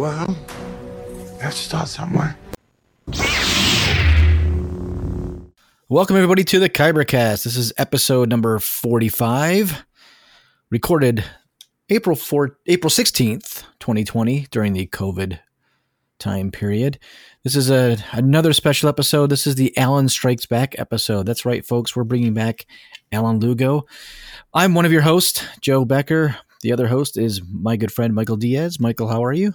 Well, let's start somewhere. Welcome everybody to the Kybercast. This is episode number 45, recorded April 4 April 16th, 2020 during the COVID time period. This is a another special episode. This is the Alan Strikes Back episode. That's right folks, we're bringing back Alan Lugo. I'm one of your hosts, Joe Becker. The other host is my good friend Michael Diaz. Michael, how are you?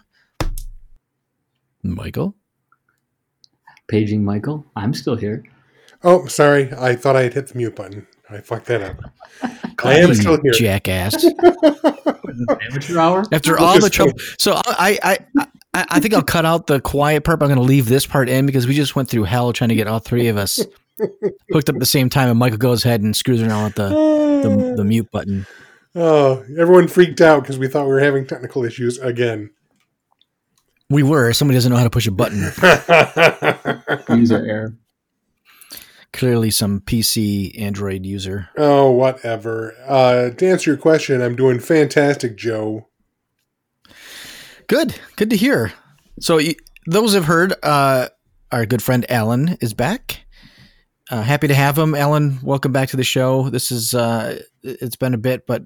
Michael? Paging Michael. I'm still here. Oh, sorry. I thought I had hit the mute button. I fucked that up. I am still here. Jackass. Amateur hour. After all the trouble, so I, I, I, I think I'll cut out the quiet part. But I'm going to leave this part in because we just went through hell trying to get all three of us hooked up at the same time, and Michael goes ahead and screws around with the the, the mute button. Oh, everyone freaked out because we thought we were having technical issues again. We were. Somebody doesn't know how to push a button. User error. Clearly, some PC Android user. oh, whatever. Uh, to answer your question, I'm doing fantastic, Joe. Good. Good to hear. So you, those have heard. Uh, our good friend Alan is back. Uh, happy to have him, Alan. Welcome back to the show. This is uh, it's been a bit, but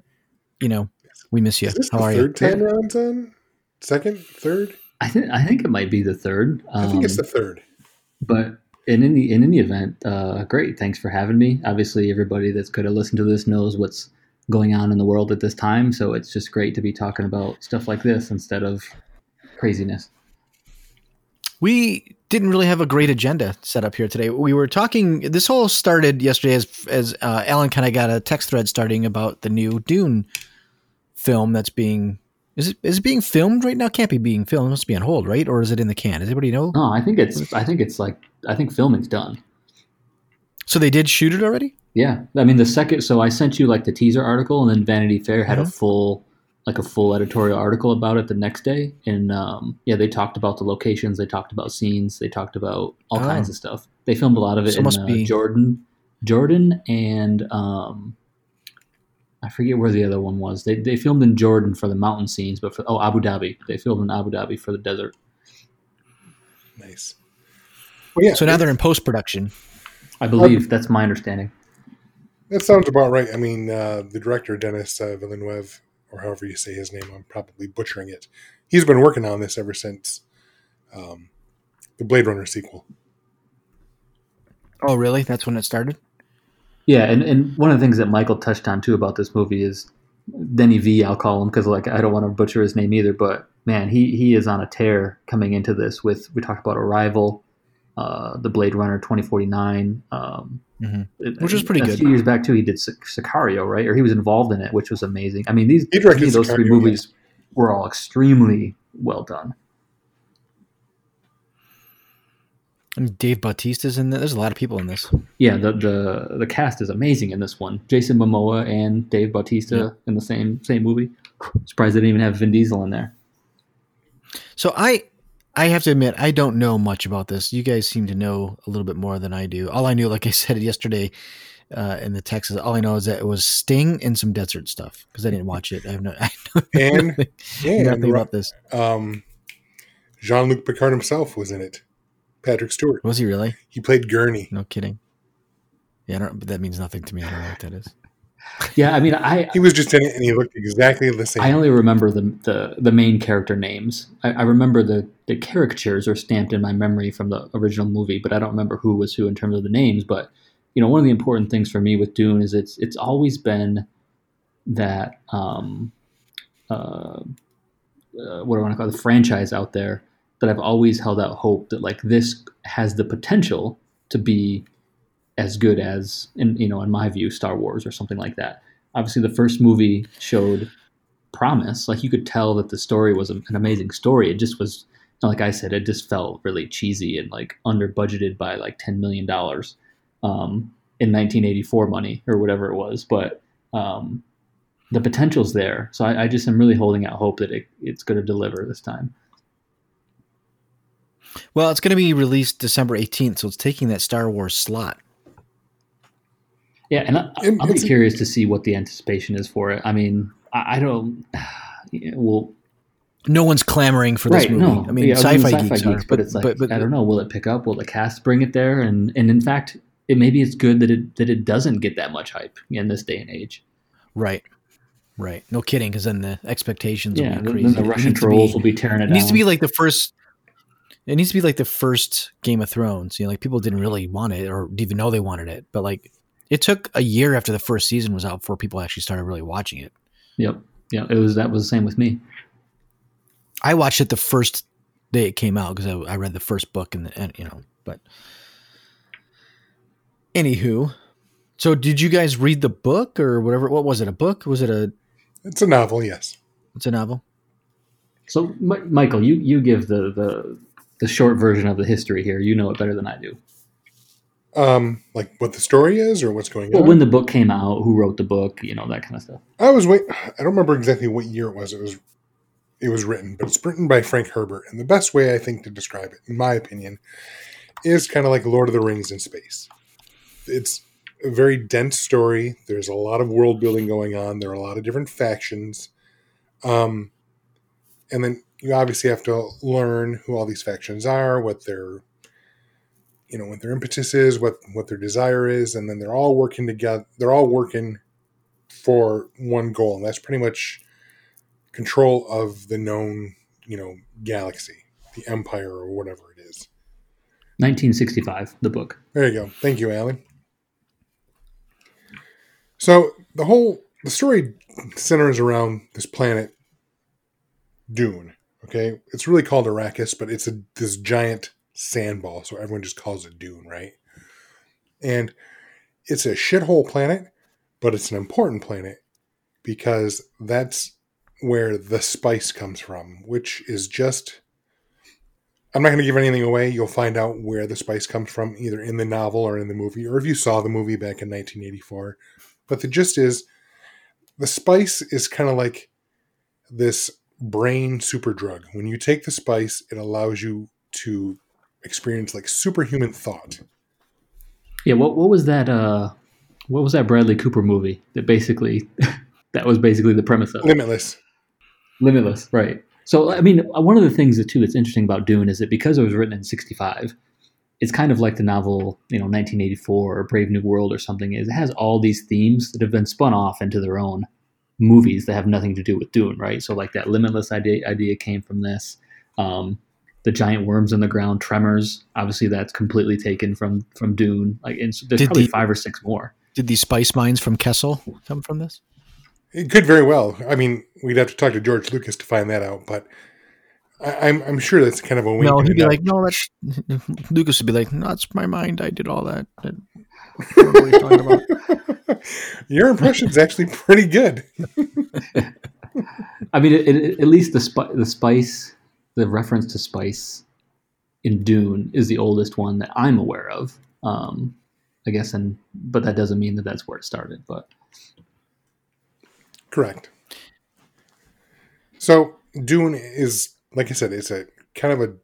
you know we miss you. Is this How the are third you? time round's on? Second? Third? I think I think it might be the third. Um, I think it's the third. but in any in any event, uh, great. Thanks for having me. Obviously, everybody that's going to listen to this knows what's going on in the world at this time. So it's just great to be talking about stuff like this instead of craziness. We didn't really have a great agenda set up here today. We were talking. This whole started yesterday as as uh, Alan kind of got a text thread starting about the new Dune film that's being is it is it being filmed right now? Can't be being filmed. It must be on hold, right? Or is it in the can? Does anybody know? No, I think it's I think it's like I think filming's done. So they did shoot it already. Yeah, I mean the second. So I sent you like the teaser article, and then Vanity Fair had a Mhm. full, like a full editorial article about it the next day. And um, yeah, they talked about the locations, they talked about scenes, they talked about all Oh. kinds of stuff. They filmed a lot of it So in must uh, be- Jordan, Jordan, and um, I forget where the other one was. They they filmed in Jordan for the mountain scenes, but for oh Abu Dhabi, they filmed in Abu Dhabi for the desert. Nice. Well, yeah, So now they're in post production. I believe that's my understanding. that sounds about right. I mean, uh, the director, Denis uh, Villeneuve, or however you say his name, I'm probably butchering it. He's been working on this ever since um, the Blade Runner sequel. Oh, really? That's when it started. Yeah, and, and one of the things that Michael touched on too about this movie is Denny V. I'll call him because like I don't want to butcher his name either, but man, he he is on a tear coming into this. With we talked about Arrival, uh, the Blade Runner twenty forty nine, um, Mhm. Which was pretty a good. few years back too. He did Sic- Sicario, right? Or he was involved in it, which was amazing. I mean, these He to me, those three Sicario, movies were all extremely well done. I mean, Dave Bautista's in there. There's a lot of people in this. Yeah, the the the cast is amazing in this one. Jason Momoa and Dave Bautista Yeah. in the same same movie. Surprised they didn't even have Vin Diesel in there. So I I have to admit I don't know much about this. You guys seem to know a little bit more than I do. All I knew, like I said yesterday uh, in the text, is all I know is that it was Sting and some desert stuff because I didn't watch it. I have no, I know And nothing, yeah, nothing and, about this. um, Jean Luc Picard himself was in it. Patrick Stewart. Was he really? He played Gurney. No kidding. Yeah, I don't, but that means nothing to me. I don't know what that is. Yeah, I mean, I He was just in it, and he looked exactly the same. I only remember the the, the main character names. I, I remember the the caricatures are stamped in my memory from the original movie, but I don't remember who was who in terms of the names. But you know, one of the important things for me with Dune is it's it's always been that um, uh, uh, what do I want to call it, the franchise out there that I've always held out hope that like this has the potential to be as good as in you know in my view Star Wars or something like that. Obviously, the first movie showed promise. Like you could tell that the story was an amazing story. It just was, like I said, it just felt really cheesy and like under budgeted by like ten million dollars um, in 1984 money or whatever it was. But um, the potential's there, so I, I just am really holding out hope that it, it's going to deliver this time. Well, it's going to be released December 18th, so it's taking that Star Wars slot. Yeah, and I, And I'll be it's- curious to see what the anticipation is for it. I mean, I, I don't. yeah, Well, No one's clamoring for this right? movie. No, I mean, yeah, sci-fi, geeks, are, but, it's like but, but I don't know. Will it pick up? Will the cast bring it there? And and in fact, it maybe it's good that it that it doesn't get that much hype in this day and age. right, right. No kidding, because then the expectations Yeah, will be then, crazy. then the Russian trolls be- will be tearing it, It down. needs to be like the first. It needs to be like the first Game of Thrones. You know, like people didn't really want it or didn't even know they wanted it, but like it took a year after the first season was out before people actually started really watching it. Yep, yeah. It was that was the same with me. I watched it the first day it came out because I, I read the first book and, the, and you know, but anywho, so did you guys read the book or whatever? What was it? A book? Was it a? It's a novel, yes. It's a novel. So, Mi- Michael, you you give the the the short version of the history here. You know it better than I do. Um, like what the story is or what's going on. Well, on. when the book came out, who wrote the book? You know that kind of stuff. I was wait. I don't remember exactly what year it was. It was it was written, but it's written by Frank Herbert. And the best way I think to describe it, in my opinion, is kind of like Lord of the Rings in space. It's a very dense story. There's a lot of world building going on. There are a lot of different factions. Um, and then you obviously have to learn who all these factions are, what their you know what their impetus is, what what their desire is, and then they're all working together. They're all working for one goal, and that's pretty much control of the known, you know, galaxy, the empire or whatever it is. 1965, the book. There you go. Thank you, Alan. So the whole the story centers around this planet Dune. Okay, it's really called Arrakis, but it's a this giant sandball, so everyone just calls it Dune, right? And it's a shithole planet, but it's an important planet because that's where the spice comes from, which is just I'm not going to give anything away. You'll find out where the spice comes from, either in the novel or in the movie, or if you saw the movie back in 1984. But the gist is the spice is kind of like this brain super drug. When you take the spice, it allows you to experience like superhuman thought. Yeah, what what was that? Uh, what was that Bradley Cooper movie that basically that was basically the premise of? Limitless. Limitless, right? So, I mean, one of the things that too that's interesting about Dune is that because it was written in '65, it's kind of like the novel, you know, 1984 or Brave New World or something. Is it has all these themes that have been spun off into their own movies that have nothing to do with Dune, right? So, like that Limitless idea idea came from this. Um, the giant worms in the ground, Tremors, obviously that's completely taken from from Dune. Like, and so there's Did probably the- five or six more. Did these spice mines from Kessel come from this? It could very well. I mean, we'd have to talk to George Lucas to find that out, but I, I'm I'm sure that's kind of a wink. No, he'd be like, no, that's Lucas would be like, no, that's my mind. I did all that. I don't know what he's talking about. Your impression's actually pretty good. I mean, it, it, at least the spi- the spice, the reference to spice in Dune is the oldest one that I'm aware of. Um, I guess, and but that doesn't mean that that's where it started. But Correct. So Dune is, like I said, it's a kind of a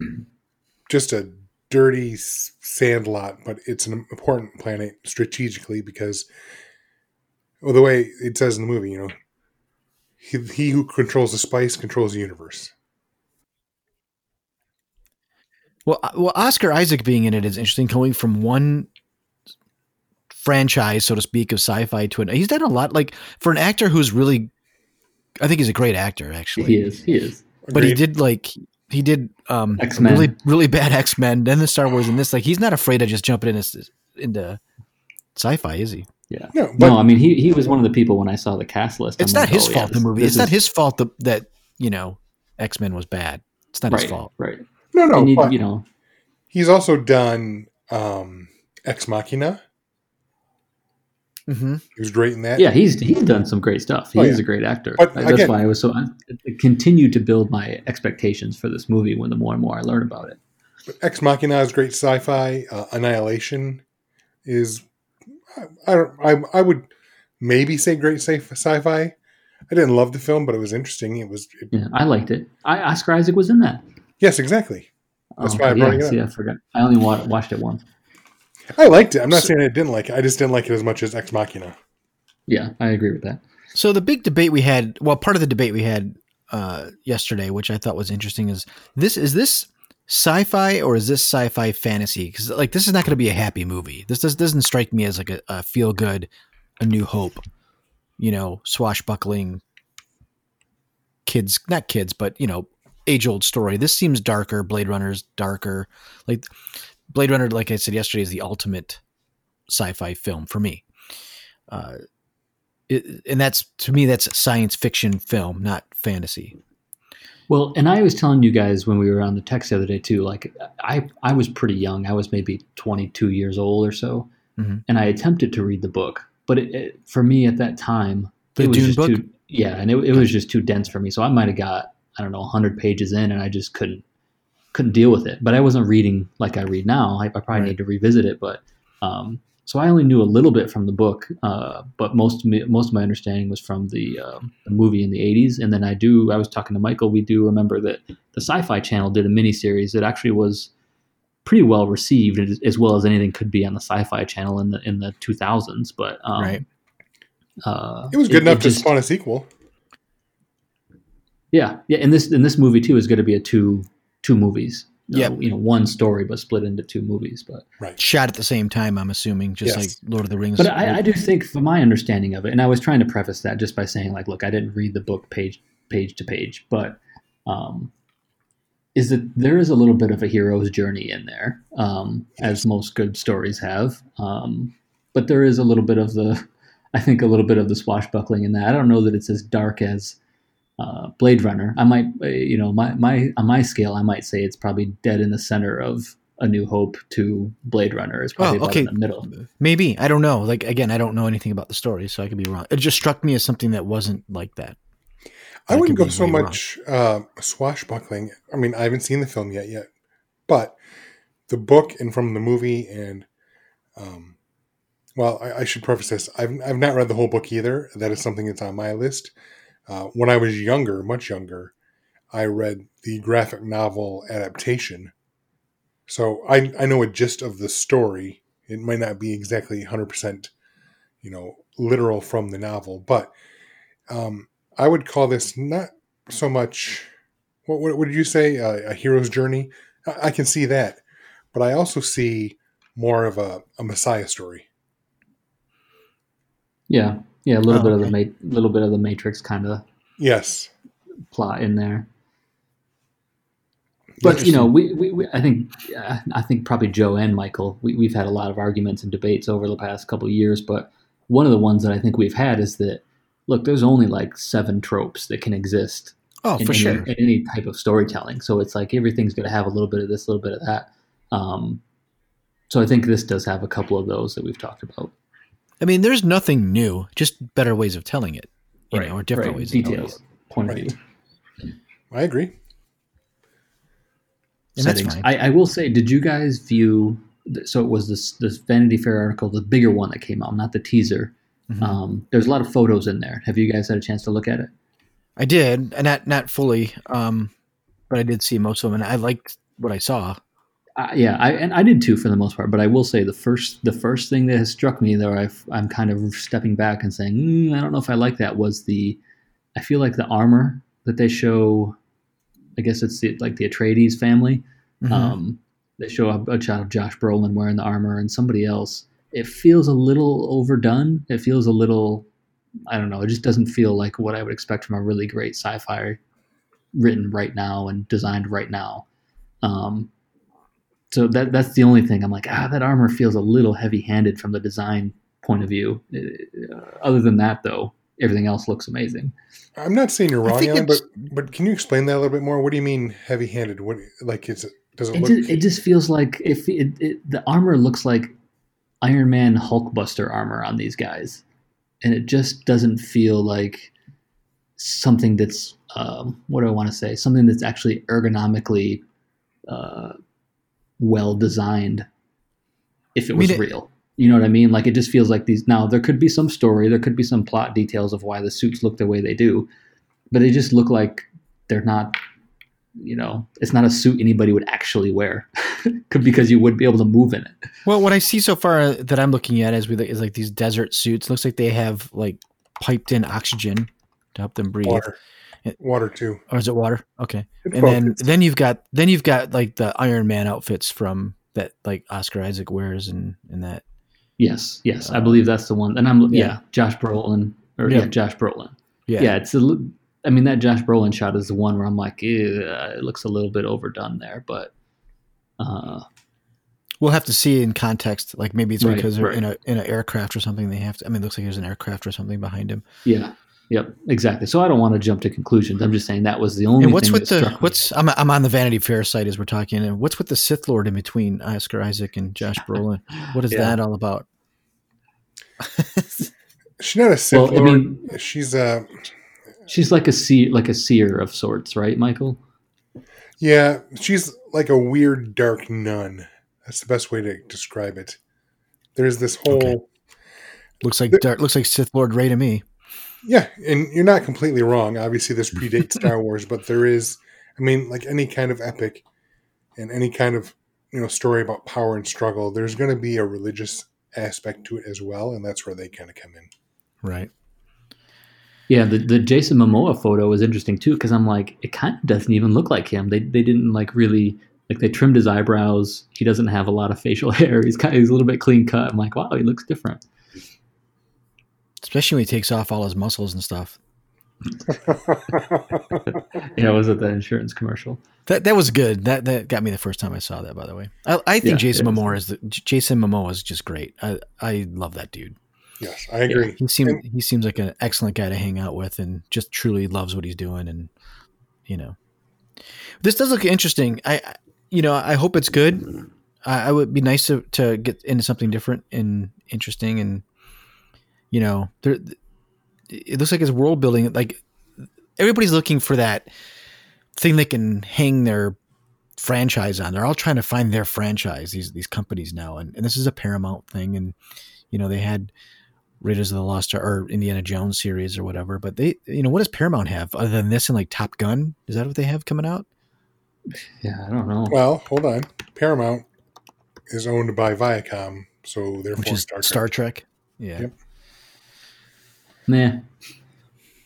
just a dirty s- sand lot, but it's an important planet strategically because, well, the way it says in the movie, you know, he, he who controls the spice controls the universe. Well, uh, well, Oscar Isaac being in it is interesting. Going from one franchise, so to speak, of sci-fi to an he's done a lot. Like for an actor who's really, I think he's a great actor actually. he is, he is. but he did like he did um X-Men. really really bad X Men, then the Star Wars, and this like he's not afraid of just jumping into into sci-fi, is he? Yeah. No, but no, I mean, he he was one of the people when I saw the cast list. It's I'm not like, his oh, fault. yeah, the movie. this It's not his fault that, that you know X Men was bad. It's not right, his fault. right. no, no, and you, but you know, he's also done um, Ex Machina. hmm He was great in that. Yeah, he's he's done some great stuff. He Oh, is yeah. a great actor. But That's again- why I was so I continued to build my expectations for this movie when the more and more I learn about it. But Ex Machina is great sci-fi. Uh, Annihilation is, I, I don't, I, I would maybe say great sci- sci-fi. I didn't love the film, but it was interesting. It was, it, Yeah, I liked it. I, Oscar Isaac was in that. yes, exactly. That's why I okay, brought yeah, it up. see, I forgot. I only wa- watched it once. I liked it. I'm not So- saying I didn't like it. I just didn't like it as much as Ex Machina. Yeah, I agree with that. So the big debate we had, well, part of the debate we had uh, yesterday, which I thought was interesting, is this is this sci-fi or is this sci-fi fantasy? Because like this is not going to be a happy movie. This does, doesn't strike me as like a, a feel good, a New Hope, you know, swashbuckling kids, not kids, but you know, age old story. This seems darker. Blade Runner's darker. Like Blade Runner, like I said yesterday, is the ultimate sci-fi film for me. Uh, it, and that's to me that's science fiction film not fantasy Well, and I was telling you guys when we were on the text the other day too. Like, I I was pretty young. I was maybe 22 years old or so, Mhm. and I attempted to read the book, but it, it, for me at that time, The it was Dune just book? too yeah, and it, it was just too dense for me. So I might have got I don't know 100 pages in, and I just couldn't couldn't deal with it. But I wasn't reading like I read now. I, I probably Right. need to revisit it, but. Um, so I only knew a little bit from the book, uh, but most of me, most of my understanding was from the, um, the movie in the '80s. And then I do. I was talking to Michael. We do remember that the Sci-Fi Channel did a miniseries that actually was pretty well received, as- as well as anything could be on the Sci-Fi Channel in the in the 2000s. But um, Right. uh, It was good enough to just- spawn a sequel. Yeah, yeah. And this and this movie too is going to be a two two movies. You know, Yep. you know, one story but split into two movies. But Right. shot at the same time i'm assuming just Yes. like lord of the rings But I, I do think, from my understanding of it, and I was trying to preface that just by saying, like, look, I didn't read the book page page to page, but um, is that there is a little bit of a hero's journey in there, um, as most good stories have. Um, but there is a little bit of the, I think, a little bit of the swashbuckling in that. I don't know that it's as dark as uh, Blade Runner. I might, uh, you know, my my on my scale, I might say it's probably dead in the center of A New Hope to Blade Runner. Is probably Oh, about okay. in the middle. maybe i don't know like again i don't know anything about the story so i could be wrong it just struck me as something that wasn't like that I I wouldn't go so much uh, swashbuckling. I mean, I haven't seen the film yet, yet, but the book and from the movie and, um, well, I, I should preface this: I've I've not read the whole book either. That is something that's on my list. Uh, when I was younger, much younger, I read the graphic novel adaptation, so I I know a gist of the story. It might not be exactly hundred percent, you know, literal from the novel, but um, I would call this not so much. What, what would you say? A hero's journey. I, I can see that, but I also see more of a, a messiah story. Yeah, yeah, a little Oh, bit of the okay. ma- little bit of the Matrix kind of Yes, plot in there. But you know, we, we, we I think uh, I think probably Joe and Michael, we, we've had a lot of arguments and debates over the past couple of years. But one of the ones that I think we've had is that look, there's only like seven tropes that can exist oh in, for in- sure in any type of storytelling. So it's like everything's going to have a little bit of this, a little bit of that. Um, so I think this does have a couple of those that we've talked about. I mean there's nothing new just better ways of telling it you Right, know or different right, ways of telling details, point of view. I agree. And that's settings. fine. I, I will say, did you guys view? So it was this this Vanity Fair article, the bigger one that came out, not the teaser. Mhm. Um, there's a lot of photos in there. Have you guys had a chance to look at it? I did, and not not fully, um, but I did see most of them, and I liked what I saw. Uh, yeah, I and I did too for the most part. But I will say the first the first thing that has struck me, though, I've, I'm kind of stepping back and saying, mm, I don't know if I like that. Was the I feel like the armor that they show. I guess it's the, like the Atreides family. Mhm. Um, they show a, a shot of Josh Brolin wearing the armor and somebody else. It feels a little overdone. It feels a little, I don't know. It just doesn't feel like what I would expect from a really great sci-fi written right now and designed right now. Um, so that that's the only thing I'm like, ah, that armor feels a little heavy-handed from the design point of view. Uh, other than that, though, everything else looks amazing. I'm not saying you're wrong, Alan, but but can you explain that a little bit more? What do you mean heavy-handed? What like is it? Does it It look? just, it just feels like if it, it, the armor looks like Iron Man Hulkbuster armor on these guys, and it just doesn't feel like something that's um, what do I want to say? Something that's actually ergonomically uh, well designed. If it I was mean, real, you know what I mean? Like it just feels like these. Now there could be some story, there could be some plot details of why the suits look the way they do, but they just look like they're not. You know, it's not a suit anybody would actually wear, because you would be able to move in it. Well, what I see so far uh, that I'm looking at is, with, is like these desert suits. Looks like they have like piped in oxygen to help them breathe. Water, It- water too. Or is it water? Okay. It's and then It's- then you've got then you've got like the Iron Man outfits from that like Oscar Isaac wears and and that. Yes, yes, I Uh, believe that's the one. And I'm yeah, yeah. Josh Brolin or yeah, Yeah. Josh Brolin. Yeah. Yeah, it's a. I mean, that Josh Brolin shot is the one where I'm like, uh, it looks a little bit overdone there, but uh, We'll have to see in context. Like maybe it's Right, because they're right. in a in an aircraft or something. They have to. I mean, it looks like there's an aircraft or something behind him. yeah, yep, exactly. So I don't want to jump to conclusions. I'm just saying that was the only. And what's thing with that the what's I'm I'm on the Vanity Fair site as we're talking. And what's with the Sith Lord in between Oscar Isaac and Josh Brolin? What is Yeah. that all about? She's not a Sith Well, I Lord. mean- She's a. She's like a seer, like a seer of sorts, right, Michael? yeah, she's like a weird dark nun. That's the best way to describe it. There's this whole Okay. Looks like The- dark, looks like Sith Lord Ray to me. Yeah, and you're not completely wrong. Obviously, this predates Star Wars, but there is, I mean, like any kind of epic and any kind of you know story about power and struggle, there's going to be a religious aspect to it as well, and that's where they kind of come in. Right. Yeah, the, the Jason Momoa photo was interesting too because I'm like, it kind of doesn't even look like him. They they didn't like really like they trimmed his eyebrows. He doesn't have a lot of facial hair. He's kind of, he's a little bit clean cut. I'm like, wow, he looks different. Especially when he takes off all his muscles and stuff. Yeah, was it the insurance commercial? That that was good. That that got me the first time I saw that. By the way, I, I think Yeah, Jason it is. Momoa is the, Jason Momoa is just great. I I love that dude. yes, I agree. He seems And- he seems like an excellent guy to hang out with, and just truly loves what he's doing. And you know, this does look interesting. I I- you know I hope it's good. I, I would be nice to to get into something different and interesting, and you know, there. It looks like it's world building. Like everybody's looking for that thing they can hang their franchise on. They're all trying to find their franchise. These these companies now, and, and this is a Paramount thing. And you know they had Raiders of the Lost Ark or Indiana Jones series or whatever. But they, you know, what does Paramount have other than this and like Top Gun? Is that what they have coming out? Yeah, I don't know. Well, hold on. Paramount is owned by Viacom, so therefore Which is Star Star Trek. Trek. Yeah. Yep. Nah.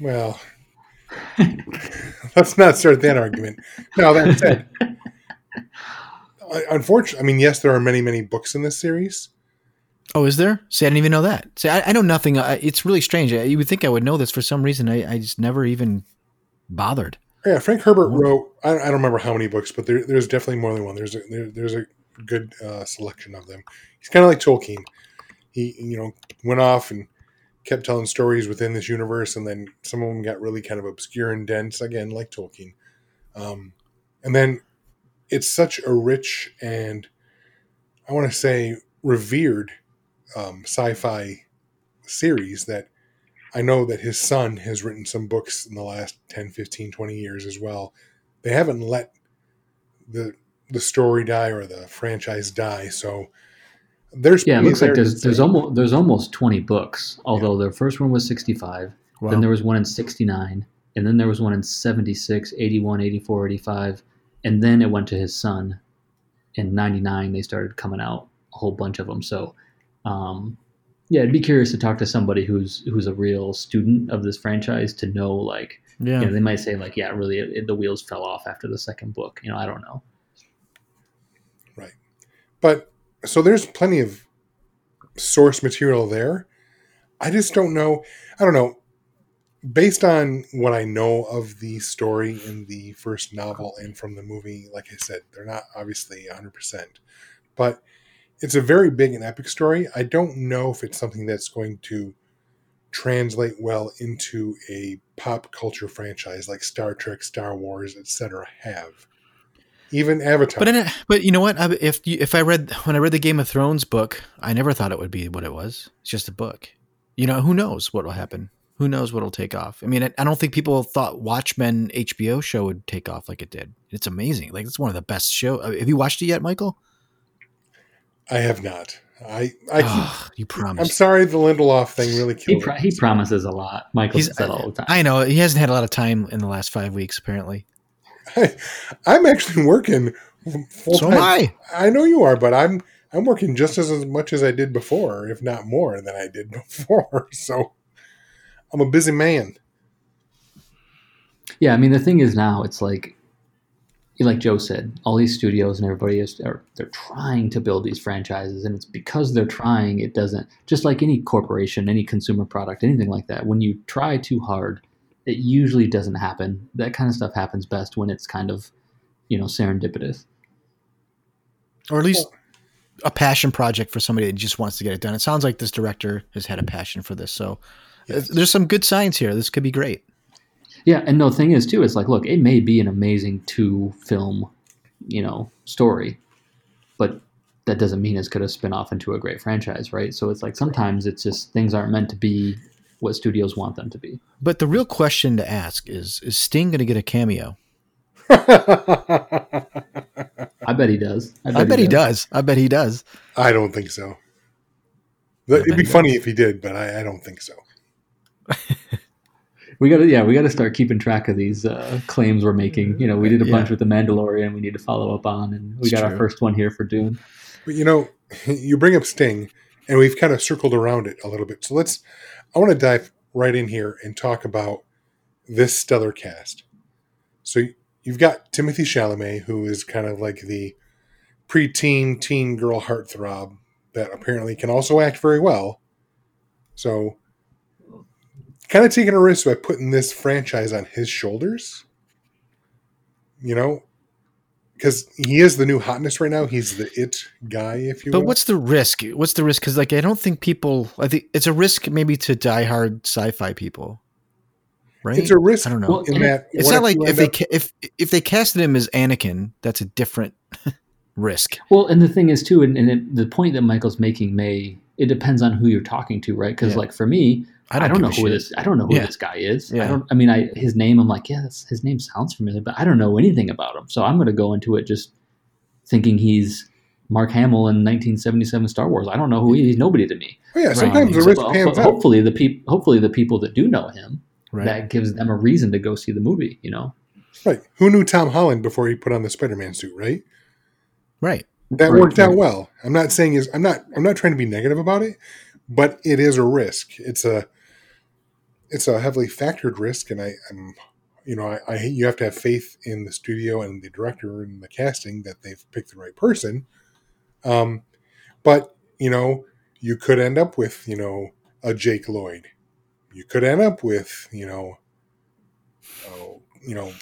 Well, let's not start that argument. Now that said, unfortunately, I mean, yes, there are many, many books in this series. Oh, is there? See, I didn't even know that. See, I, I know nothing. I, it's really strange. You would think I would know this for some reason. I, I just never even bothered. Yeah, Frank Herbert Oh. wrote. I, I don't remember how many books, but there, there's definitely more than one. There's a, there, there's a good uh, selection of them. He's kind of like Tolkien. He you know went off and kept telling stories within this universe, and then some of them got really kind of obscure and dense. Again, like Tolkien. Um, and then it's such a rich and I want to say revered um, sci-fi series that I know that his son has written some books in the last 10, 15, 20 years as well. They haven't let the the story die or the franchise die. So there's Yeah, it looks like there's there's almost there's almost 20 books. Although their first one was 65, Wow. then there was one in 69, and then there was one in 76, 81, 84, 85, and then it went to his son. In 99, they started coming out a whole bunch of them. So, um, yeah, I'd be curious to talk to somebody who's who's a real student of this franchise to know like yeah. you know, they might say like, yeah, really, it, the wheels fell off after the second book. You know, I don't know. Right. But so there's plenty of source material there. I just don't know. I don't know. Based on what I know of the story in the first novel and from the movie, like I said, they're not obviously 100%. But it's a very big and epic story. I don't know if it's something that's going to translate well into a pop culture franchise like Star Trek, Star Wars, etc. have. Even Avatar. But in a, but you know what? I, if you, if I read when I read the Game of Thrones book, I never thought it would be what it was. It's just a book. You know, who knows what will happen? Who knows what will take off? I mean, I, I don't think people thought Watchmen HBO show would take off like it did. It's amazing. Like it's one of the best show. uh, Have you watched it yet, Michael? I have not. I I keep, Ugh, you I'm sorry, the Lindelof thing really He, killed pro- he promises a lot. Michael He's- says that all the time. I know he hasn't had a lot of time in the last five weeks. Apparently, I, I'm actually working full so am I. I know you are, but I'm I'm working just as, as much as I did before, if not more than I did before. So I'm a busy man. Yeah, I mean the thing is now it's like like Joe said, all these studios and everybody is are they're trying to build these franchises and it's because they're trying it doesn't just like any corporation, any consumer product, anything like that. When you try too hard, it usually doesn't happen. That kind of stuff happens best when it's kind of, you know, serendipitous. or at least a passion project for somebody that just wants to get it done. It sounds like this director has had a passion for this. So uh, Yes. there's some good signs here. This could be great. Yeah, and no thing is too, it's like, look, it may be an amazing two film, you know, story, but that doesn't mean it's going to spin off into a great franchise, right? So it's like sometimes it's just things aren't meant to be what studios want them to be. But the real question to ask is: Is Sting going to get a cameo? I bet he does. I bet he does. I bet he does. I don't think so. It'd be he funny if he did, but I, I don't think so. We got to, yeah, we got to start keeping track of these uh, claims we're making. You know, we did a Yeah. bunch with the Mandalorian. We need to follow up on, and we It's got our first one here for Dune. But you know, you bring up Sting, and we've kind of circled around it a little bit. So let's. I want to dive right in here and talk about this stellar cast. So you've got Timothée Chalamet, who is kind of like the preteen teen girl heartthrob that apparently can also act very well. So, kind of taking a risk by putting this franchise on his shoulders. You know, because he is the new hotness right now. He's the it guy, if you But will. what's the risk? What's the risk? Because like I don't think people. I think it's a risk maybe to diehard sci-fi people, right? It's a risk I don't know. Well, in that it's what not like if they up- ca- if if they casted him as Anakin, that's a different risk. Well, and the thing is too, and, and it, the point that Michael's making may it depends on who you're talking to, right? Because Yeah. like for me, I don't, give know a who shit. this I don't know who Yeah. this guy is. Yeah. I don't. I mean, I his name. I'm like, yeah, his name sounds familiar, but I don't know anything about him. So I'm going to go into it just thinking he's Mark Hamill in 1977 Star Wars. I don't know who he is. He's nobody to me. Oh, yeah, Right. sometimes the risk but- pans but out. hopefully the people, hopefully the people that do know him, Right. that gives them a reason to go see the movie. You know, Right. Who knew Tom Holland before he put on the Spider-Man suit, right? right. That Right, worked out well. I'm not saying is I'm not I'm not trying to be negative about it, but it is a risk. It's a it's a heavily factored risk, and I, I'm you know I, I you have to have faith in the studio and the director and the casting that they've picked the right person. Um, but you know you could end up with you know a Jake Lloyd. You could end up with you know oh you know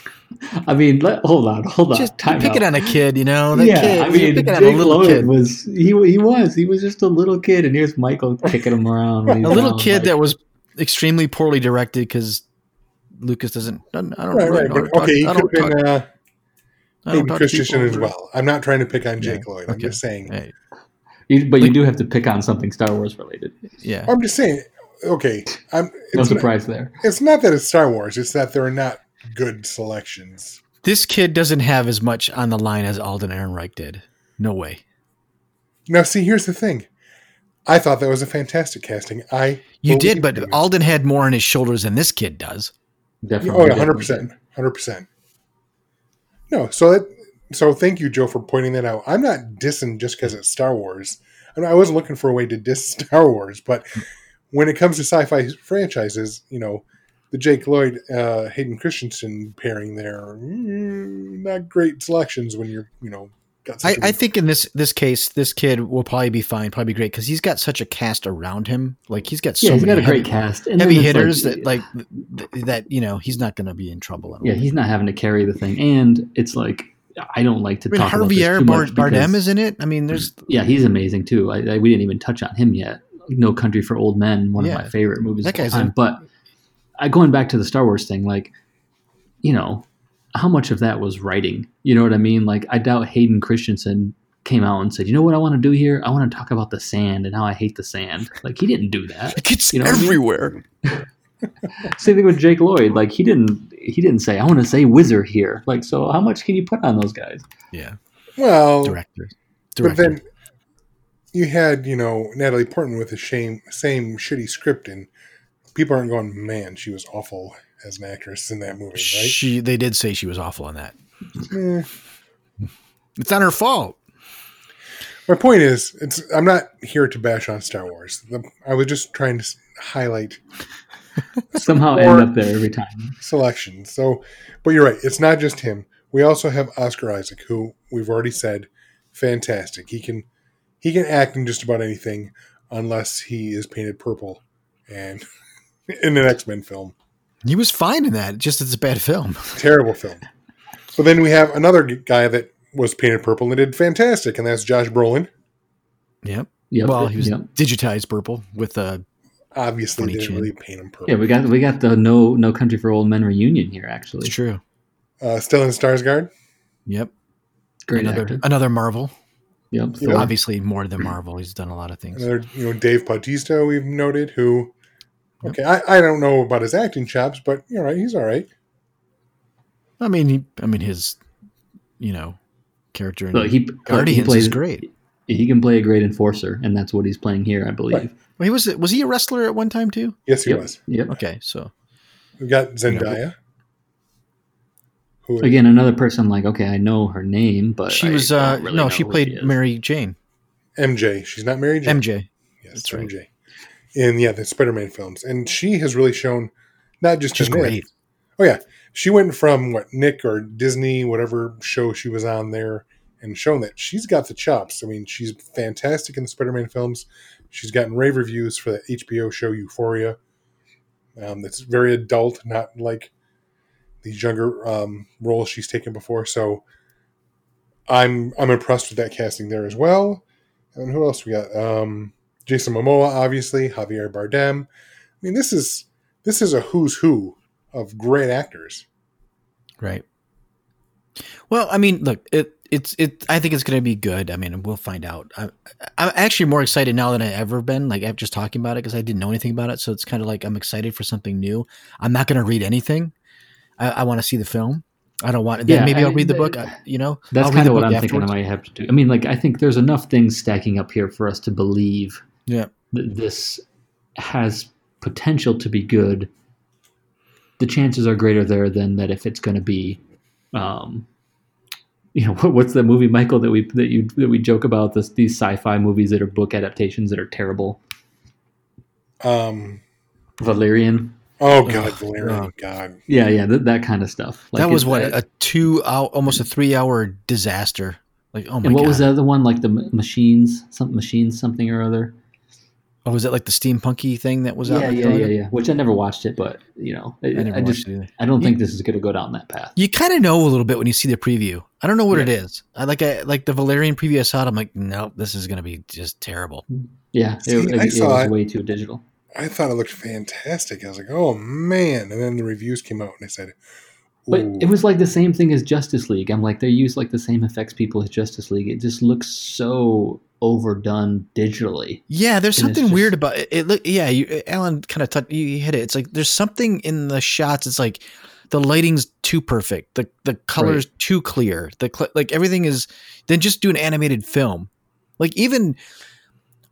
I mean, let, hold on, hold on. Just time pick it on a kid, you know. That yeah, kid, I mean, pick it on Jake a little Lloyd kid. was he? He was he was just a little kid, and here's Michael kicking him around. a little down, kid like- that was extremely poorly directed because Lucas doesn't. I don't right know. right. I don't okay, he talk- I could don't have been uh, I don't Hayden talk to Christensen people. as well. I'm not trying to pick on Jake Yeah, Lloyd. I'm okay. just saying. Hey, you, but you do have to pick on something Star Wars related. yeah. I'm just saying. Okay, I'm. No It's, not, surprise there. it's not that it's Star Wars. It's that there are not good selections. This kid doesn't have as much on the line as Alden Ehrenreich did. No way. Now, see, here's the thing. I thought that was a fantastic casting. I You did, but in it. Alden had more on his shoulders than this kid does. Definitely. oh yeah, hundred percent, hundred percent. No, so that so thank you, Joe, for pointing that out. I'm not dissing just because it's Star Wars. I, mean, I wasn't looking for a way to diss Star Wars, but when it comes to sci-fi franchises, you know, the Jake Lloyd, uh, Hayden Christensen pairing there, mm, not great selections when you're, you know, got. I, such think in this this case, this kid will probably be fine, probably be great because he's got such a cast around him. Like he's got so Yeah, he's many got a great heavy, cast. And heavy then it's hitters that like th- that. You know, he's not going to be in trouble. At all. Yeah, he's not having to carry the thing, and it's like I don't like to I mean, talk about this Javier too Bar- much Bardem is in it. I mean, there's Yeah, he's amazing too. I, I, we didn't even touch on him yet. No Country for Old Men, one Yeah. of my favorite movies That of all time. in- But I, going back to the Star Wars thing, like, you know, how much of that was writing? You know what I mean? Like I doubt Hayden Christensen came out and said, "You know what I want to do here? I want to talk about the sand and how I hate the sand." Like he didn't do that. It gets You know what I mean? everywhere. Same thing with Jake Lloyd. Like he didn't he didn't say, "I want to say wizard here." Like so, how much can you put on those guys? Yeah, Well, director. but then you had you know Natalie Portman with the same same shitty script, and people aren't going, man, she was awful as an actress in that movie, right? she they did say she was awful on that. Eh. It's not her fault. My point is, it's I'm not here to bash on Star Wars. The- I was just trying to highlight Somehow Or- end up there every time. selection. So, but you're right. It's not just him. We also have Oscar Isaac, who we've already said, fantastic. He can he can act in just about anything, unless he is painted purple, and in an X Men film, He was fine in that. Just it's a bad film. terrible film. But then we have another guy that was painted purple and did fantastic, and that's Josh Brolin. Yep. Yep. Well, he was Yep. digitized purple with uh Obviously, Funny didn't chin. really paint him purple. Yeah, we got we got the no no country for old men reunion here. Actually, It's true. Uh, Stellan Skarsgård. Yep. great another actor. another Marvel. Yep. Yeah. Thor. Obviously more than Marvel. He's done a lot of things. Another, you know, Dave Bautista, we've noted, who, okay, I, I don't know about his acting chops, but you're right, he's all right. I mean, he, I mean his, you know, character in Look, he Guardians he plays is great. He can play a great enforcer, and that's what he's playing here, I believe. Right. Well, he was was he a wrestler at one time too? Yes, he Yep. was. Yep. Okay, so We've got Zendaya, who Again, another person like okay, I know her name, but she I was uh really no, know she played is. Mary Jane, MJ. She's not Mary Jane. MJ. Yes, That's right. In yeah, the Spider-Man films, and she has really shown not just She's great. Oh yeah, she went from what Nick or Disney, whatever show she was on there, and shown that she's got the chops. I mean, she's fantastic in the Spider-Man films. She's gotten rave reviews for the HBO show Euphoria. Um, that's very adult, not like these younger um, roles she's taken before. So I'm I'm impressed with that casting there as well. And who else we got? Um, Jason Momoa, obviously, Javier Bardem. I mean, this is this is a who's who of great actors. Right. Well, I mean, look, it it's it. I think it's going to be good. I mean, we'll find out. I, I'm actually more excited now than I ever been. Like I'm just talking about it because I didn't know anything about it, so it's kind of like I'm excited for something new. I'm not going to read anything. I, I want to see the film. I don't want. Then Yeah, maybe I I'll read the book. I, you know, That's kind of what I'm thinking I might have to do. I mean, like I think there's enough things stacking up here for us to believe Yeah. that this has potential to be good. The chances are greater there than that if it's going to be, um, you know, what, what's the movie, Michael, that we that you that we joke about this these sci-fi movies that are book adaptations that are terrible. Um, Valerian, oh God, Ugh, Valerian, ugh. God. yeah, yeah, th- that kind of stuff. Like that was what a two hour, almost a three hour disaster. Like, oh my and what god! was the other one? Like the machines, some machines, something or other. Oh, was it like the steampunky thing that was out? Yeah, yeah, yeah, yeah. Which I never watched it, but you know, I, I I just I don't You- think this is going to go down that path. You kind of know a little bit when you see the preview. I don't know what it Yeah. is. I like I like the Valerian preview I saw. It, I'm like, nope, this is gonna be just terrible. Mm-hmm. Yeah, See, it, it, I it was way too digital. I thought it looked fantastic. I was like, oh man. And then the reviews came out and I said, But Ooh. it was like the same thing as Justice League. I'm like, they use like the same effects people as Justice League. It just looks so overdone digitally. Yeah, there's And something just- weird about it. it look, yeah, you, Alan kind of touched. You hit it. It's like there's something in the shots. It's like the lighting's too perfect. The the colors too clear. The cl- like everything is. Then just do an animated film. Like even.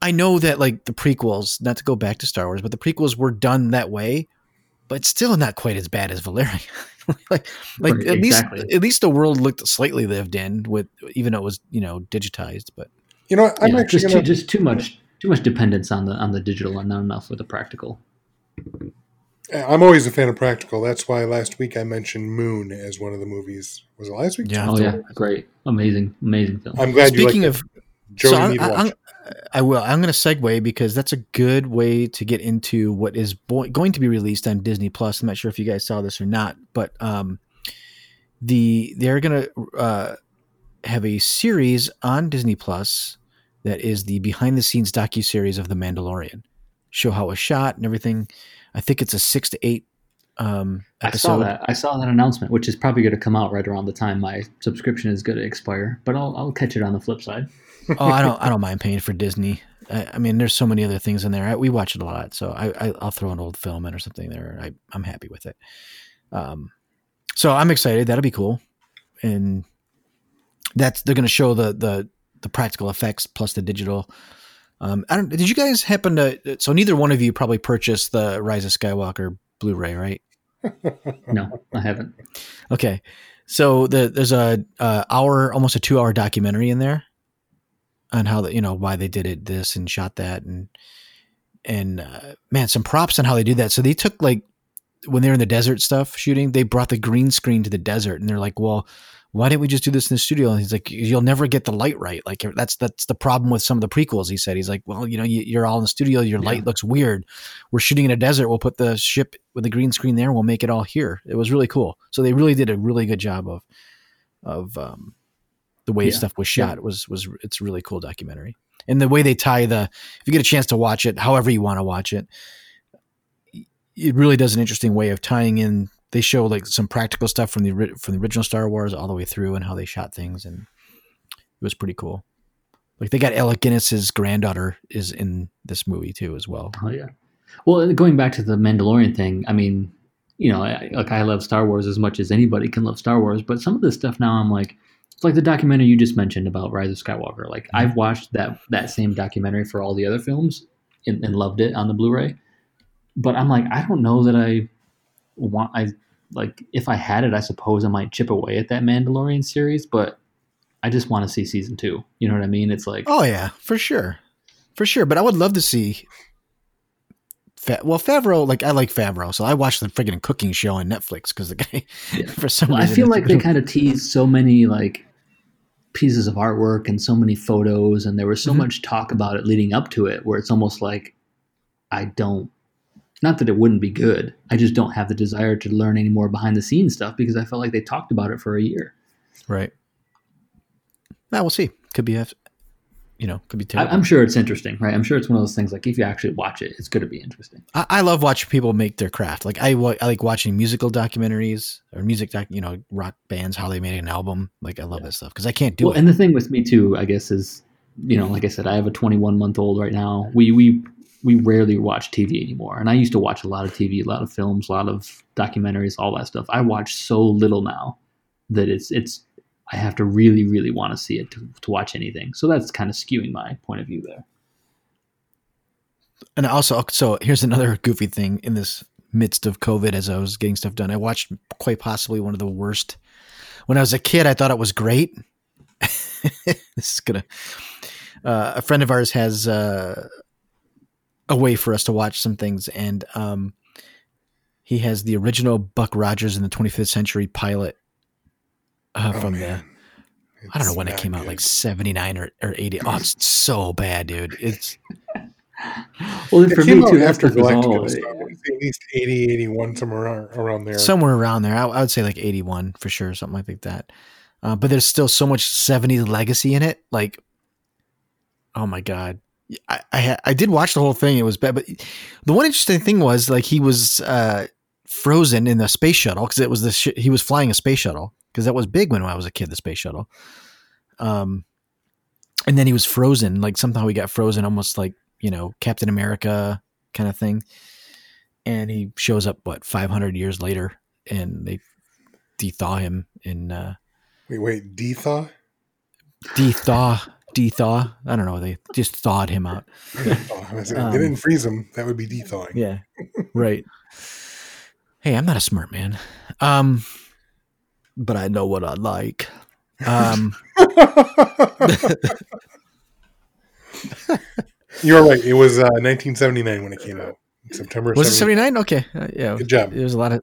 I know that like the prequels, not to go back to Star Wars, but the prequels were done that way, but still not quite as bad as Valerian. like, like Right, at exactly. least at least the world looked slightly lived in with, even though it was you know digitized. But you know? I'm Yeah, actually just gonna, too, just too much too much dependence on the on the digital and not enough with the practical. I'm always a fan of practical. That's why last week I mentioned Moon as one of the movies. Was it last week? Yeah. Oh yeah, great, amazing, amazing film. I'm glad speaking you of like Joe, so you I'm, need to watch. I'm, I will. I'm going to segue because that's a good way to get into what is bo- going to be released on Disney Plus. I'm not sure if you guys saw this or not, but um, the they're going to uh, have a series on Disney Plus that is the behind the scenes docu series of The Mandalorian. Show how it was shot and everything. I think it's a six to eight um, I episode. saw that. I saw that announcement, which is probably going to come out right around the time my subscription is going to expire. But I'll I'll catch it on the flip side. Oh, I don't I don't mind paying for Disney. I, I mean, there's so many other things in there. I, we watch it a lot, so I, I I'll throw an old film in or something there. I I'm happy with it. Um, so I'm excited. That'll be cool, and that's they're going to show the the the practical effects plus the digital. Um, I don't. Did you guys happen to? So neither one of you probably purchased the Rise of Skywalker Blu-ray, right? No, I haven't. Okay, so the, there's a, a hour, almost a two hour documentary in there on how the, you know why they did it this and shot that and and uh, man, some props on how they do that. So they took like when they're in the desert stuff shooting, they brought the green screen to the desert, and they're like, well. Why didn't we just do this in the studio? And he's like, "You'll never get the light right. Like that's that's the problem with some of the prequels." He said, "He's like, well, you know, you, you're all in the studio. Your light looks weird. We're shooting in a desert. We'll put the ship with the green screen there. We'll make it all here. It was really cool. So they really did a really good job of of um, the way Yeah. stuff was shot. Was was it's a really cool documentary, and the way they tie the. If you get a chance to watch it, however you want to watch it, it really does an interesting way of tying in. They show like some practical stuff from the from the original Star Wars all the way through, and how they shot things, and it was pretty cool. Like they got Alec Guinness's granddaughter is in this movie too as well. Oh yeah. Well, going back to the Mandalorian thing, I mean, you know, I, like I love Star Wars as much as anybody can love Star Wars, but some of this stuff now, I'm like, it's like the documentary you just mentioned about Rise of Skywalker. Like I've mm-hmm. watched that that same documentary for all the other films and, and loved it on the Blu-ray, but I'm like, I don't know that I want. I like if I had it, I suppose I might chip away at that Mandalorian series, but I just want to see season two. You know what I mean? It's like, Oh yeah, for sure, for sure. But I would love to see. Fa- well, Favreau, like I like Favreau, so I watched the friggin' cooking show on Netflix because the guy, Yeah. for some Well, I feel like they kind of teased so many like pieces of artwork and so many photos, and there was so Mhm. much talk about it leading up to it, where it's almost like I don't. Not that it wouldn't be good. I just don't have the desire to learn any more behind the scenes stuff because I felt like they talked about it for a year. right. Now we'll see. Could be, you know, could be I, terrible. I'm sure it's interesting, right? I'm sure it's one of those things like if you actually watch it, it's going to be interesting. I, I love watching people make their craft. Like I, I like watching musical documentaries or music, doc, you know, rock bands how they made an album. Like I love that stuff because I can't do well, it. and the thing with me too, I guess, is you know, like I said, I have a 21 month old right now. We we we rarely watch TV anymore, and I used to watch a lot of TV, a lot of films, a lot of documentaries, all that stuff. I watch so little now that it's it's I have to really really want to see it to, to watch anything. So that's kind of skewing my point of view there. And also, so here's another goofy thing in this midst of COVID as I was getting stuff done. I watched quite possibly one of the worst. When I was a kid, I thought it was great. this is gonna. Uh, a friend of ours has uh, a way for us to watch some things, and um, he has the original Buck Rogers in the 25th Century pilot uh, Oh, from the. man. I don't know when it not came out, like 79 or, or 80. Oh, it's so bad, dude. It's Well, It for came me out too, after stuff Galactica. all. so I would say at least 80, 81, somewhere around, around there. somewhere around there. I, I would say like 81 for sure, something like that. Uh, but there's still so much 70s legacy in it. Like, oh my God. I, I, I did watch the whole thing. It was bad. But the one interesting thing was like he was uh, frozen in the space shuttle because it was the sh- he was flying a space shuttle because that was big when I was a kid, the space shuttle. Um, and then he was frozen. Like somehow he got frozen almost like, you know, Captain America kind of thing. And he shows up, what, 500 years later and they de-thaw him in uh Wait, wait, Dethaw? de-thaw de-thaw i don't know they just thawed him out Um, they didn't freeze him. That would be dethawing. yeah right hey i'm not a smart man um but i know what i like um You're right. It was uh, 1979 when it came out. September. was it 70 79 okay uh, yeah Good job. there's a lot of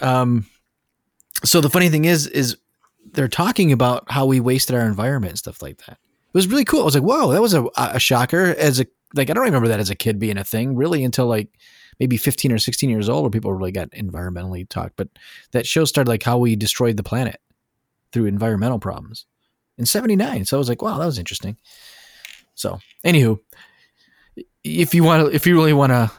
um so the funny thing is is they're talking about how we wasted our environment and stuff like that it was really cool i was like whoa that was a, a shocker as a like i don't remember that as a kid being a thing really until like maybe 15 or 16 years old where people really got environmentally talked but that show started like how we destroyed the planet through environmental problems in 79 so i was like wow that was interesting so anywho if you want to if you really want to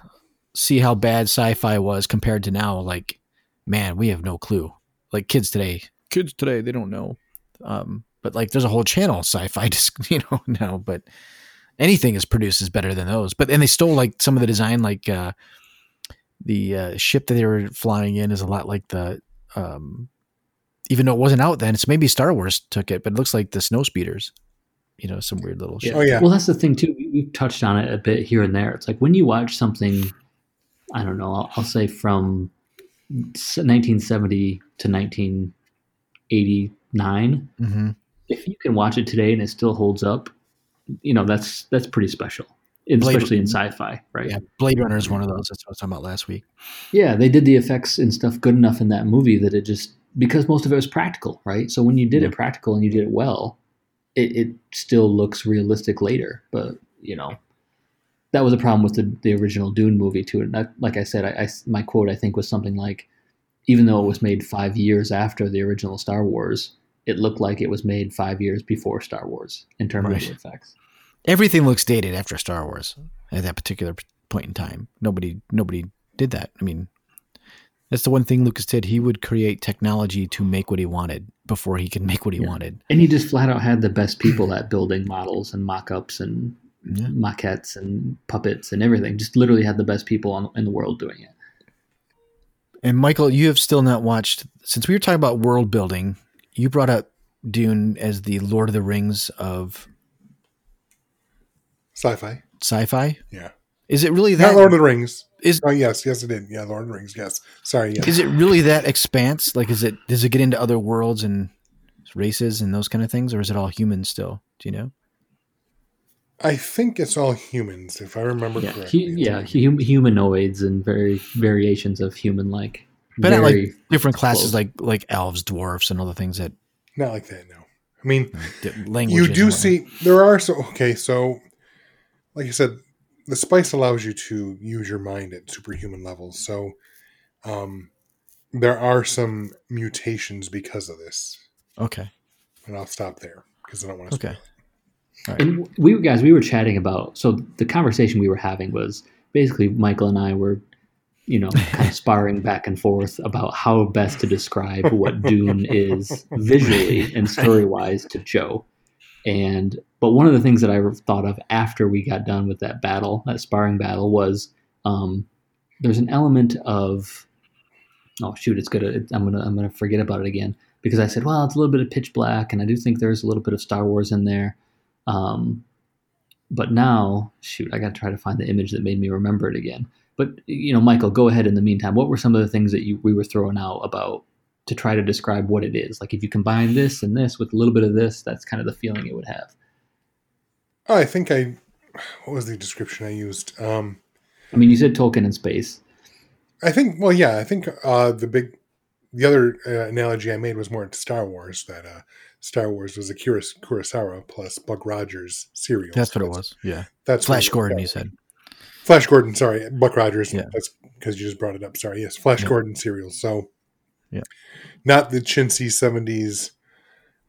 see how bad sci-fi was compared to now like man, we have no clue. Like kids today, kids today, they don't know. Um, but like, there's a whole channel sci-fi, just you know now. But anything is produced is better than those. But and they stole like some of the design, like uh, the uh, ship that they were flying in is a lot like the. Um, even though it wasn't out then, it's maybe Star Wars took it, but it looks like the snow speeders. You know, some weird little ship. Oh yeah. Well, that's the thing too. We- We've touched on it a bit here and there. It's like when you watch something, I don't know. I'll, I'll say from 1970 to 1989. hmm If you can watch it today and it still holds up, you know that's that's pretty special, Blade- especially in sci-fi, right? Yeah, Blade Runner is one of those. That's what I was talking about last week. Yeah, they did the effects and stuff good enough in that movie that it just because most of it was practical, right? So when you did Yeah. it practical and you did it well, it, it still looks realistic later. But you know, that was a problem with the, the original Dune movie too. And that, like I said, I, I my quote I think was something like, even though it was made five years after the original Star Wars, it looked like it was made five years before Star Wars in terms Right. of the effects. Everything looks dated after Star Wars at that particular point in time. Nobody, nobody did that. I mean, that's the one thing Lucas did. He would create technology to make what he wanted before he could make what he Yeah. wanted. And he just flat out had the best people at building models and mock-ups and Yeah. maquettes and puppets and everything. Just literally had the best people on, in the world doing it. And Michael, you have still not watched since we were talking about world building. You brought up Dune as the Lord of the Rings of Sci-fi. sci-fi. Yeah. Is it really that? Not Lord of the Rings. Is- oh yes, yes it did. Yeah, Lord of the Rings. Yes. Sorry. Yes. Is it really that expanse? Like, is it does it get into other worlds and races and those kind of things, or is it all humans still? Do you know? I think it's all humans, if I remember Yeah, correctly. hu- yeah, hum- humanoids and very variations of human-like. But not Very Different classes close. like like elves, dwarfs, and other things that Not like that. No. I mean, language. you do see there are so okay. So, like I said, the spice allows you to use your mind at superhuman levels. So, um, there are some mutations because of this, Okay. and I'll stop there because I don't want to. Okay. And we guys, we were chatting about. So the conversation we were having was basically Michael and I were, you know, kind of sparring back and forth about how best to describe what Dune is visually and story wise to Joe. And but one of the things that I thought of after we got done with that battle, that sparring battle, was um, there's an element of oh shoot, it's gonna I'm gonna I'm gonna forget about it again because I said well it's a little bit of pitch black and I do think there's a little bit of Star Wars in there. Um, but now, shoot, I got to try to find the image that made me remember it again. But you know, Michael, go ahead. In the meantime, what were some of the things that you we were throwing out about to try to describe what it is? Like if you combine this and this with a little bit of this, that's kind of the feeling it would have. Oh, I think I. What was the description I used? Um, I mean, you said Tolkien in space. I think. Well, yeah. I think uh, the big, the other uh, analogy I made was more to Star Wars. That uh, Star Wars was Akira Kurosawa plus Buck Rogers serial. That's what it was. Yeah. That's Flash Gordon, was. you said. Flash Gordon. Sorry, Buck Rogers. Yeah. That's because you just brought it up. Sorry. Yes, Flash Yeah. Gordon serial. So, Yeah. not the chintzy seventies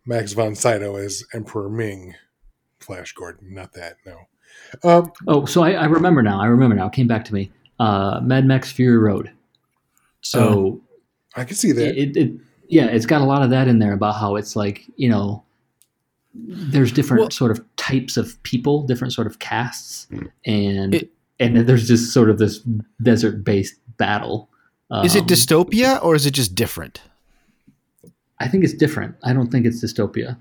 Max von Sydow as Emperor Ming. Flash Gordon, not that. No. Um, Oh, so I, I remember now. I remember now. It came back to me. Uh, Mad Max Fury Road. So I can see that. it, it yeah it's got a lot of that in there about how it's like you know there's different Well- sort of types of people different sort of castes and It- and there's just sort of this desert based battle is it Um, dystopia or is it just different? i think it's different i don't think it's dystopia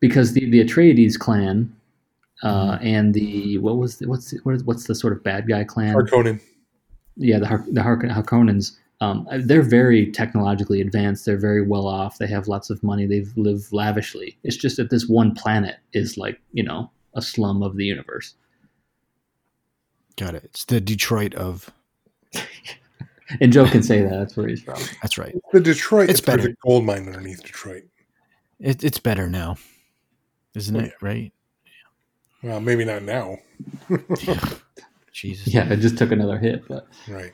because the the atreides clan uh, and the what was the, what's the, what is, what's the sort of bad guy clan Harkonnen. yeah, the Har- the Har- Harkonnens. Um, they're very technologically advanced. They're very well off. They have lots of money. They live lavishly. It's just that this one planet is like you know a slum of the universe. Got it. It's the Detroit of. And Joe can say that. That's where he's from. That's right. The Detroit. It's It's there's better. a gold mine underneath Detroit. It, it's better now, isn't Oh, it? Right? Well, maybe not now. Jesus. Yeah, it just took another hit, but Right.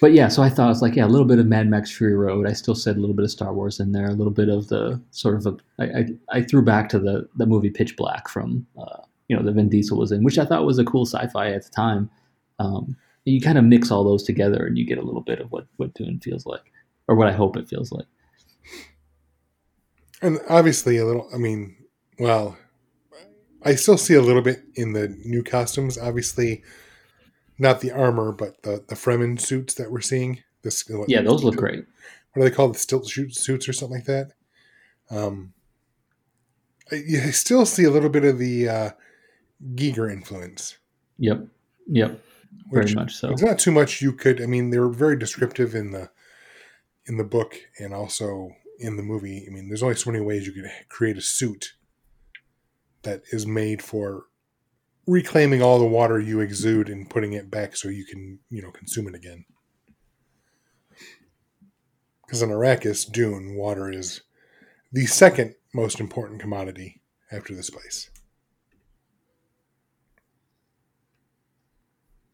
but yeah. So I thought it's like yeah, a little bit of Mad Max Fury Road. I still said a little bit of Star Wars in there. A little bit of the sort of a. I, I, I threw back to the the movie Pitch Black from uh, you know that Vin Diesel was in, which I thought was a cool sci-fi at the time. Um, you kind of mix all those together and you get a little bit of what what Dune feels like, or what I hope it feels like. And obviously, a little. I mean, well, I still see a little bit in the new costumes. Obviously, not the armor, but the the Fremen suits that we're seeing. This, what- Yeah, those look great. What are they called? The stilt shoot suits or something like that. Um, I, you still see a little bit of the uh, Giger influence. Yep, yep, very Which much so. It's not too much you could. I mean, they were very descriptive in the in the book and also in the movie. I mean, there's only so many ways you could create a suit that is made for reclaiming all the water you exude and putting it back so you can, you know, consume it again. Because in Arrakis, Dune, water is the second most important commodity after the spice.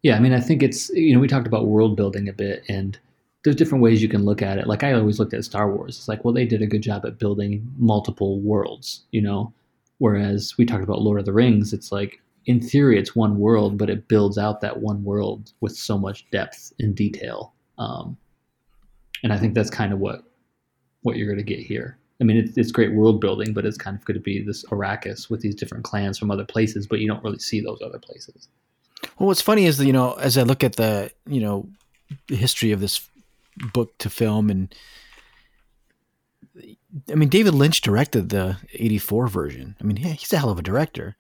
Yeah, I mean, I think it's you know we talked about world building a bit, and there's different ways you can look at it. Like I always looked at Star Wars. It's like, well, they did a good job at building multiple worlds, you know. Whereas we talked about Lord of the Rings, it's like in theory it's one world, but it builds out that one world with so much depth and detail. Um, and I think that's kind of what what you're going to get here. I mean, it's, it's great world building, but it's kind of going to be this Arrakis with these different clans from other places, but you don't really see those other places. Well, what's funny is that, you know, as I look at the, you know, the history of this book to film and I mean, David Lynch directed the 84 version. I mean, yeah, he's a hell of a director.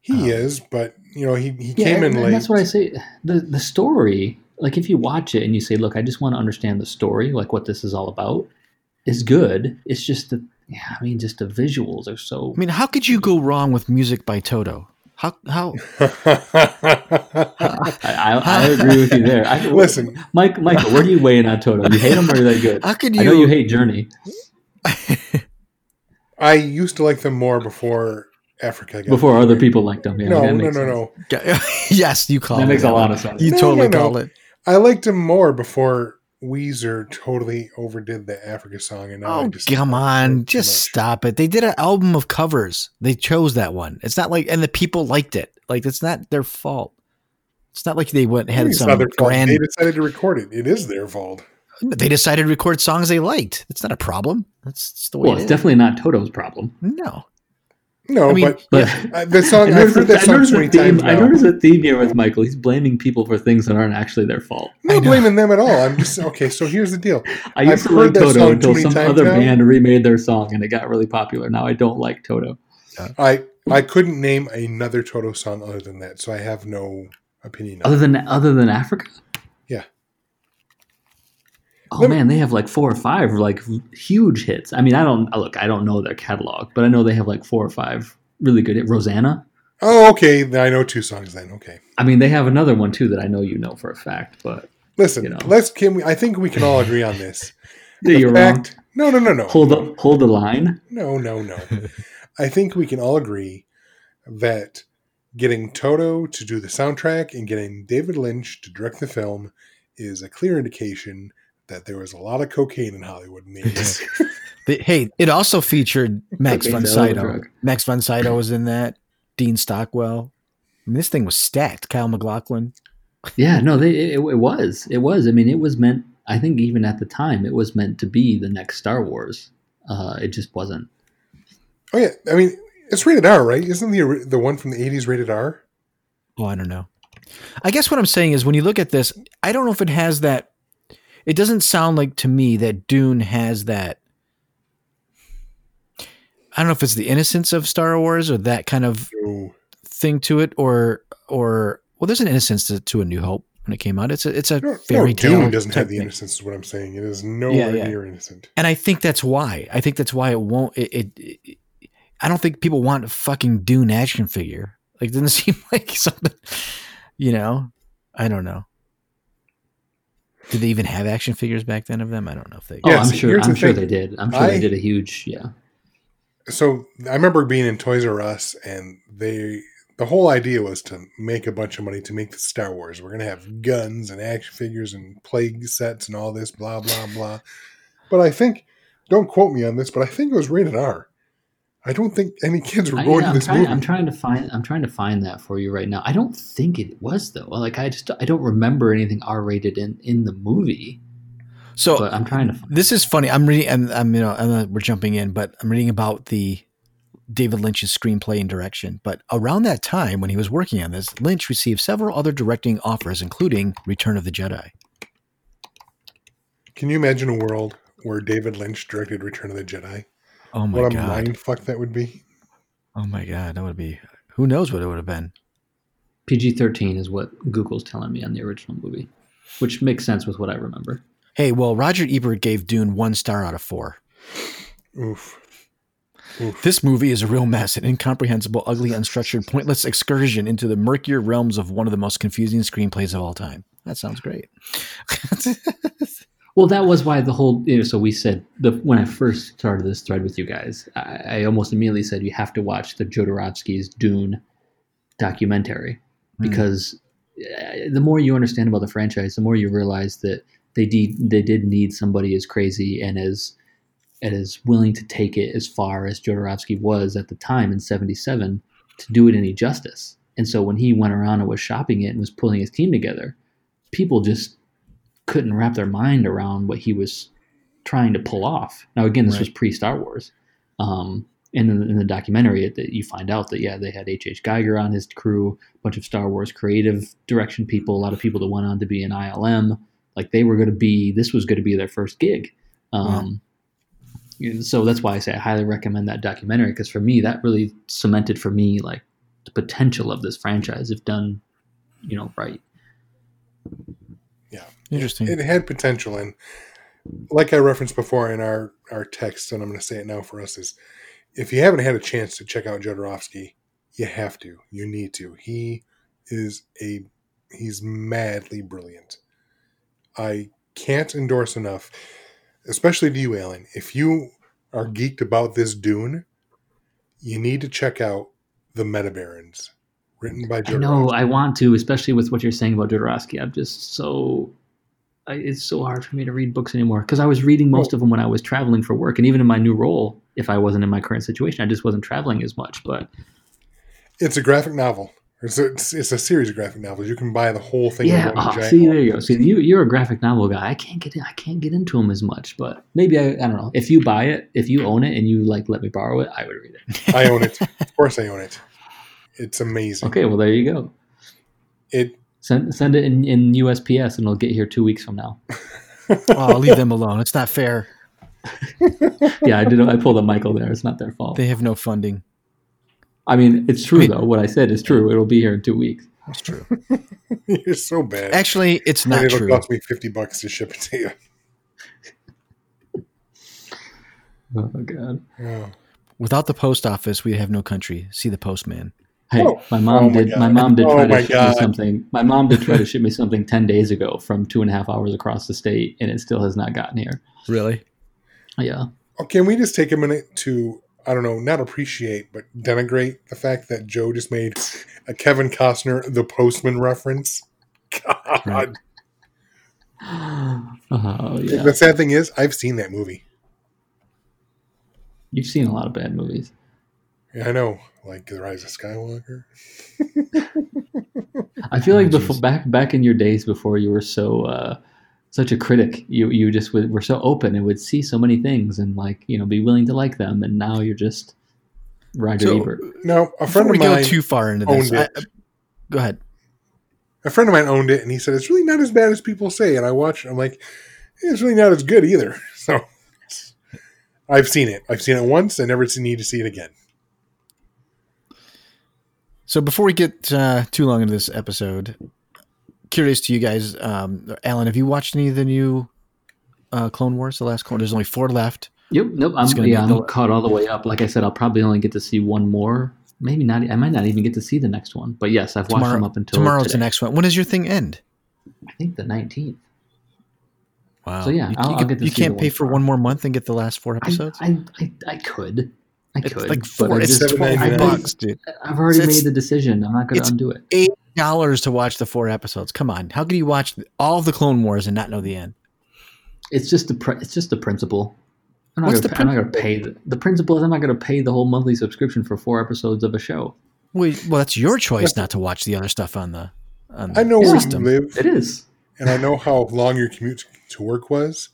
He Um, is, but you know, he, he Yeah, came in and, and late. that's what I say. The the story, like if you watch it and you say, "Look, I just want to understand the story, like what this is all about," is good. It's just the, yeah, I mean, just the visuals are so. I mean, how could you go wrong with music by Toto? How, how, I, I, I agree with you there. I, Listen. Mike, Michael, where do you weigh in on Toto? You hate him or are they good? how could you? I know you, you hate Journey. I used to like them more before Africa. Got Before weird. other people liked them. Yeah, no, that no, no, sense. no. yes, you call That it makes a lot of sense. You No, totally no, no. call it. I liked them more before Weezer totally overdid the Africa song. And now I Oh, just come on. Just much. stop it. They did an album of covers. They chose that one. It's not like, and the people liked it. Like, it's not their fault. It's not like they went I had it's some not fault. grand. They decided to record it. It is their fault. They decided to record songs they liked. It's not a problem. That's just the way Well, it it's is. definitely not Toto's problem. no. No, I mean, but But uh, the song I heard a- that song noticed so a many theme. times I noticed a theme here with Michael. He's blaming people for things that aren't actually their fault. I'm not blaming them at all. I'm just okay. So here's the deal. I used I've to heard like Toto song until some other now. band remade their song and it got really popular. Now I don't like Toto. I I couldn't name another Toto song other than that, so I have no opinion. on Other than other than Africa. Oh man, they have like four or five like huge hits. I mean, I don't uh, look. I don't know their catalog, but I know they have like four or five really good. hit. Rosanna. Oh, okay. I know two songs then. Okay. I mean, they have another one too that I know you know for a fact. But Listen, You know. let's can we, I think we can all agree on this. yeah, you're wrong. no, no, no, no. Hold the hold the line. No, no, no. I think we can all agree that getting Toto to do the soundtrack and getting David Lynch to direct the film is a clear indication that there was a lot of cocaine in Hollywood in the 80s. They- hey, it also featured Max von Cocaine's a hell of a Sydow. Max von Sydow was in that. Dean Stockwell. I mean, this thing was stacked. Kyle MacLachlan. Yeah, no, they it, it was. It was. I mean, it was meant. I think even at the time, it was meant to be the next Star Wars. Uh, it just wasn't. oh yeah, I mean it's rated R, right? Isn't the the one from the 80s rated R? Oh, I don't know. I guess what I'm saying is when you look at this, I don't know if it has that. It doesn't sound like to me that Dune has that. I don't know if it's the innocence of Star Wars or that kind of No. thing to it, or or well, there's an innocence to, to A New Hope when it came out. It's a it's a No, fairy no, tale. Dune doesn't have the innocence. Is what I'm saying. It is nowhere yeah. near innocent. and I think that's why. I think that's why it won't. It, it, it- I don't think people want a fucking Dune action figure. Like, it doesn't seem like something. You know, I don't know. Did they even have action figures back then of them? I don't know if they. Oh, Yeah, I'm see, sure. I'm the sure thing. they did. I'm sure I- they did a huge. Yeah. So I remember being in Toys R Us, and they the whole idea was to make a bunch of money to make the Star Wars. We're gonna have guns and action figures and plague sets and all this blah blah blah. But I think, don't quote me on this, but I think it was rated R. I don't think any kids were I, going yeah, to I'm, this trying, movie. I'm trying to find. I'm trying to find that for you right now. I don't think it was though. Like I just I don't remember anything R rated in in the movie. So But I'm trying to. Find, this is funny. I'm reading. I'm, I'm you know I'm, uh, we're jumping in, but I'm reading about the David Lynch's screenplay and direction. But around that time, when he was working on this, Lynch received several other directing offers, including Return of the Jedi. Can you imagine a world where David Lynch directed Return of the Jedi? Oh my god. what a god! mind fuck that would be. Oh my god! That would be. Who knows what it would have been? PG thirteen is what Google's telling me on the original movie, which makes sense with what I remember. Hey, well, Roger Ebert gave Dune one star out of four. Oof. Oof. This movie is a real mess, an incomprehensible, ugly, unstructured, pointless excursion into the murkier realms of one of the most confusing screenplays of all time. That sounds great. Well, that was why the whole. You know, so we said the when I first started this thread with you guys, I, I almost immediately said you have to watch the Jodorowsky's Dune documentary Hmm. because uh, the more you understand about the franchise, the more you realize that they did they did need somebody as crazy and as and as willing to take it as far as Jodorowsky was at the time in '77 to do it any justice. And so when he went around and was shopping it and was pulling his team together, people just couldn't wrap their mind around what he was trying to pull off. Now, again, this Right. was pre Star Wars. Um, and in, in the documentary, it, that you find out that yeah, they had H.H. Giger on his crew, a bunch of Star Wars creative direction people, a lot of people that went on to be in ILM. Like they were going to be, this was going to be their first gig. Um, and So that's why I say I highly recommend that documentary because for me, that really cemented for me like the potential of this franchise if done, you know, right. Interesting. It had potential, and like I referenced before in our our text, and I'm going to say it now for us is, if you haven't had a chance to check out Jodorowsky, you have to. You need to. He is a he's madly brilliant. I can't endorse enough, especially to you, Alan. If you are geeked about this Dune, you need to check out the Metabarons, written by I Jodorowsky. know I want to, especially with what you're saying about Jodorowsky. I'm just so. I, it's so hard for me to read books anymore because I was reading most of them when I was traveling for work, and even in my new role, if I wasn't in my current situation, I just wasn't traveling as much. But It's a graphic novel. It's a, it's, it's a series of graphic novels. You can buy the whole thing. yeah, oh, see, there you go. See, you you're a graphic novel guy. I can't get I can't get into them as much, but maybe I, I don't know. If you buy it, if you own it, and you like let me borrow it, I would read it. I own it. Of course, I own it. It's amazing. Okay, well there you go. It Send send it in, in USPS, and it'll get here two weeks from now. oh, I'll leave them alone. It's not fair. Yeah, I did. I pulled a Michael there. It's not their fault. They have no funding. I mean, it's true Wait. though. What I said is true. It'll be here in two weeks. That's true. you're so bad. Actually, it's not it'll true. cost me fifty bucks to ship it to you. Oh god. Oh. Without the post office, we'd have no country. See the postman. Hey, Oh. my mom Oh my did. My God. mom did Oh try my to ship God. me something. My mom did try to ship me something ten days ago from two and a half hours across the state, and it still has not gotten here. Really? Yeah. Oh, Can we just take a minute to I don't know, not appreciate but denigrate the fact that Joe just made a Kevin Costner the Postman reference? God, Right. Uh-huh, oh yeah. the sad thing is, I've seen that movie. You've seen a lot of bad movies. Yeah, I know, like The Rise of Skywalker. I feel like before, back back in your days before you were so uh, such a critic, you you just w- were so open and would see so many things and like you know be willing to like them, and now you're just Roger So, Ebert. No, a Before friend we of go mine, too far into this, I, go ahead. a friend of mine owned it, and he said it's really not as bad as people say. And I watched, it, I'm like, it's really not as good either. So I've seen it. I've seen it once. I never need to see it again. So before we get uh, too long into this episode, curious to you guys, um, Alan, have you watched any of the new uh, Clone Wars? The last Clone. There's only four left. Yep, nope. I'm gonna yeah, I'm the- caught all the way up. Like I said, I'll probably only get to see one more. Maybe not. I might not even get to see the next one. But yes, I've watched them Tomorrow, up until tomorrow's today. the next one. When does your thing end? I think the 19th. Wow. So, yeah, you, I'll- you I'll get to you can't pay for one more month and get the last four I, episodes. I, I, I could. I it's could. like but four. I It's just- twelve $7.99. bucks, dude. I've already It's- made the decision. I'm not going to undo it. Eight dollars to watch the four episodes. Come on, how could you watch all of the Clone Wars and not know the end? It's just the pr- it's just the principle. I'm not What's gonna, the pay, I'm not gonna pay the, the principle is I'm not gonna pay the whole monthly subscription for four episodes of a show. Well, well, that's your choice not to watch the other stuff on the. On the I know where you live, It is. and I know how long your commute to work was.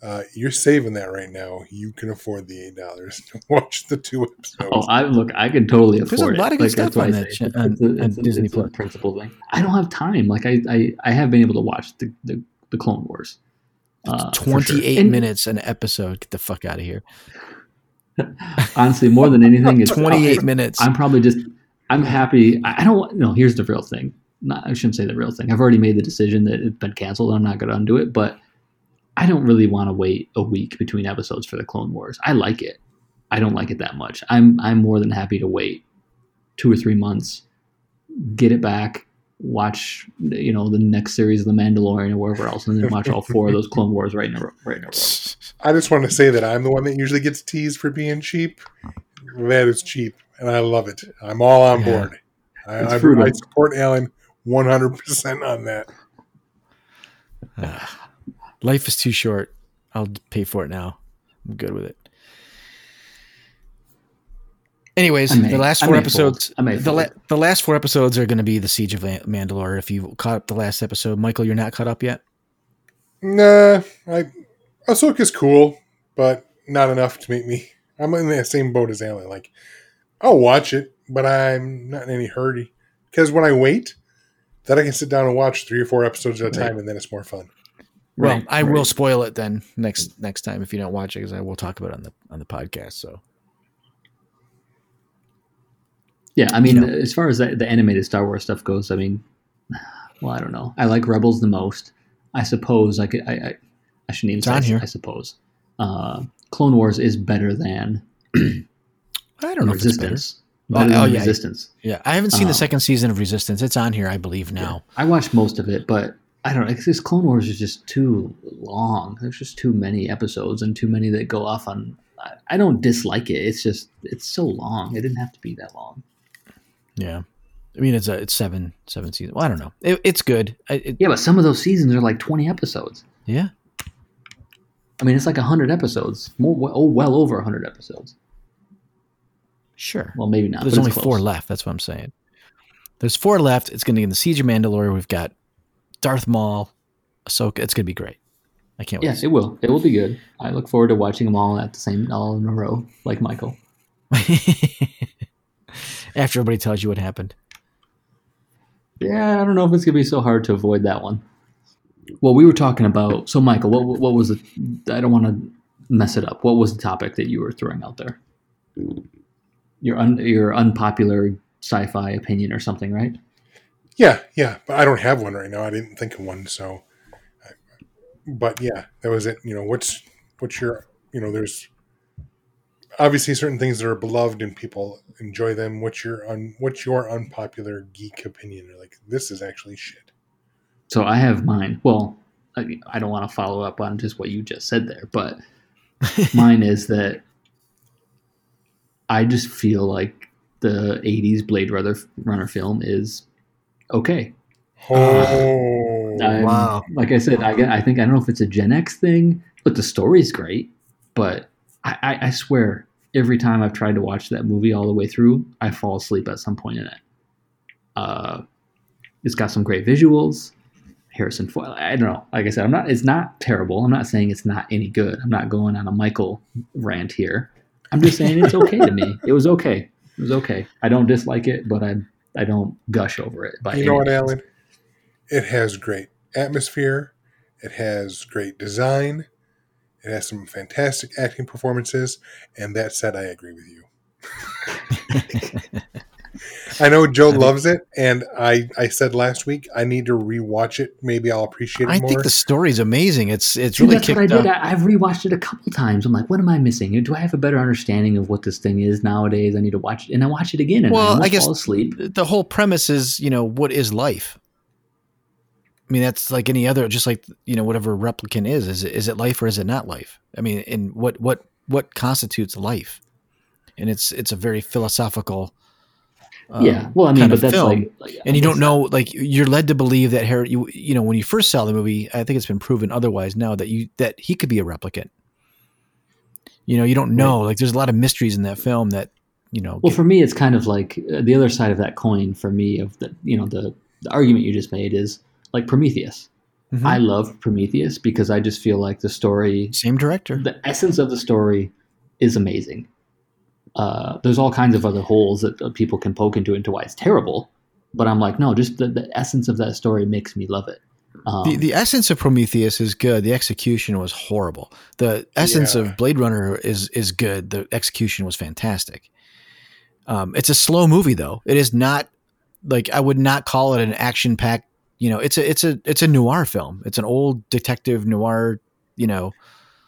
Uh, you're saving that right now. You can afford the eight dollars to watch the two episodes. Oh, I look. I can totally afford. There's a afford it. lot of good Like, stuff on I that say ch- it's- on- a- on it's a- Disney it's a Plus. principle thing. I don't have time. Like I, I, I have been able to watch the the, the Clone Wars. Uh, for sure. 28 minutes an episode. Get the fuck out of here. Honestly, more than anything, it's 28 minutes. I'm probably just. I'm happy. I I don't. want- No, here's the real thing. Not, I shouldn't say the real thing. I've already made the decision that it's been canceled. I'm not going to undo it. But I don't really want to wait a week between episodes for the Clone Wars. I like it. I don't like it that much. I'm I'm more than happy to wait two or three months, get it back, watch you know the next series of The Mandalorian or wherever else, and then watch all four of those Clone Wars right in a row. Right in a row. I just want to say that I'm the one that usually gets teased for being cheap. That is cheap, and I love it. I'm all on Yeah. board. I, It's I. I support Alan 100% on that. Life is too short. I'll pay for it now. I'm good with it. Anyways, I the last four episodes. fold. I may the, la- the last four episodes are going to be the Siege of La- Mandalore. If you caught up the last episode, Michael, you're not caught up yet. Nah, I Ahsoka's cool, but not enough to make me. I'm in the same boat as Alan. Like, I'll watch it, but I'm not in any hurry. Because when I wait, then I can sit down and watch three or four episodes at a Right. time, and then it's more fun. Well, Right, I will spoil it then next next time if you don't watch it because I will talk about it on the on the podcast. So Yeah, I mean, You know. as far as the, the animated Star Wars stuff goes, I mean, well, I don't know. I like Rebels the most. I suppose I could. I I, I shouldn't even It's say. on here. I suppose uh, Clone Wars is better than I don't know. Resistance. Oh, than yeah. Resistance. Yeah, I haven't seen the Um, second season of Resistance. It's on here, I believe now. I watched most of it, but I don't know. It's Clone Wars is just too long. There's just too many episodes and too many that go off on. I, don't dislike it. It's just it's so long. It didn't have to be that long. Yeah, I mean it's a it's seven seven seasons. Well, I don't know. It, it's good. I, it, Yeah, but some of those seasons are like 20 episodes. yeah, I mean, it's like 100 episodes. More, oh, well over 100 episodes. sure. Well, maybe not. There's only four left. That's what I'm saying. There's four left. It's going to be in the Siege of Mandalore. We've got Darth Maul, Ahsoka. It's going to be great. I can't Yeah, wait. it will. It will be good. I look forward to watching them all at the same, all in a row, like Michael. After everybody tells you what happened. Yeah, I don't know if it's gonna be so hard to avoid that one. Well, we were talking about. So, Michael, what what was it? I don't want to mess it up. What was the topic that you were throwing out there? Your un, your unpopular sci-fi opinion or something, right? Yeah, yeah, but I don't have one right now. I didn't think of one, so. But yeah, that was it. You know, what's what's your you know, there's obviously certain things that are beloved and people enjoy them. What's your un, what's your unpopular geek opinion? You're like, this is actually shit. So I have mine. Well, I, I don't want to follow up on just what you just said there, but mine is that I just feel like the '80s Blade Runner Runner film is okay. Oh, I'm- Wow. Like I said, I, get- I think I don't know if it's a Gen X thing, but the story's great. But I, I, I swear, every time I've tried to watch that movie all the way through, I fall asleep at some point in it. Uh, it's got some great visuals. Harrison Foyle. I don't know. Like I said, I'm not. It's not terrible. I'm not saying it's not any good. I'm not going on a Michael rant here. I'm just saying it's okay to me. It was okay. It was okay. I don't dislike it, but I I don't gush over it. By you know what. Alan? It has great atmosphere. It has great design. It has some fantastic acting performances. And that said, I agree with you. I know Joe loves it, and I, I said last week I need to rewatch it. Maybe I'll appreciate it I more. think the story's amazing. It's it's See, really that's what I kicked did. up. I, I've rewatched it a couple times. I'm like, what am I missing? Do I have a better understanding of what this thing is nowadays? I need to watch it, and I watch it again, and Well, I, almost I guess- fall asleep. the whole premise is, you know, what is life? I mean, that's like any other, just like you know, whatever replicant is. Is it, is it life or is it not life? I mean, and what what what constitutes life? And it's it's a very philosophical. Um, yeah, well, I mean, kind but of that's film. like, like, and you don't know, like you're led to believe that Harry, you you know, when you first saw the movie, I think it's been proven otherwise now that you that he could be a replicant. You know, you don't know. Like there's a lot of mysteries in that film that you know. Well, get- for me, it's kind of like uh, the other side of that coin. For me, of the you know the the argument you just made is like Prometheus. Mhm. I love Prometheus because I just feel like the story, same director. the essence of the story, is amazing. Uh, there's all kinds of other holes that uh, people can poke into into why it's terrible, but I'm like, no, just the, the essence of that story makes me love it. Um, the, the essence of Prometheus is good. The execution was horrible. The essence Yeah. of Blade Runner is is good. The execution was fantastic. Um, it's a slow movie though. It is not like I would not call it an action packed. You know, it's a it's a it's a noir film. It's an old detective noir. You know,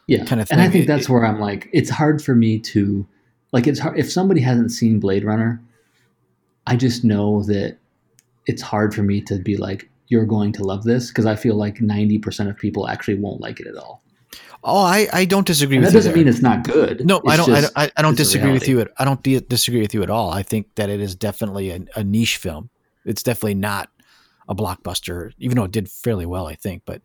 yeah kind of thing. and i think that's it- where i'm like it's hard for me to like it's hard if somebody hasn't seen blade runner i just know that it's hard for me to be like you're going to love this because i feel like 90% of people actually won't like it at all oh, I I don't disagree and with that you. That doesn't there. mean it's not good No, I don't. I just- don't, I, I don't disagree with you. At, I don't di- disagree with you at all. I think that it is definitely a, a niche film. It's definitely not a blockbuster, even though it did fairly well, I think. But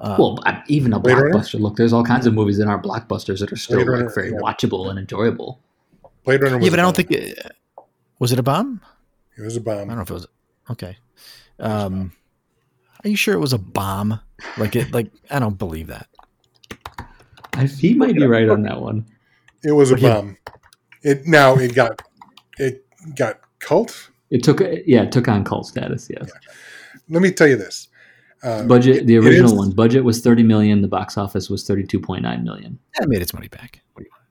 um, well even a blockbuster look there's all kinds of movies that aren't blockbusters that are still like very yeah. watchable and enjoyable Blade Runner was yeah, but a I don't bomb. think it, was it a bomb. it was a bomb. I don't know if it was. Okay. Um, are you sure it was a bomb? Like it? Like I don't believe that. I, he might be right on that one It was a But he- bomb. It now it got it got cult. it took yeah it took on cult status yes Let me tell you this. Uh, budget the original is- one budget was 30 million the box office was 32.9 million It made its money back.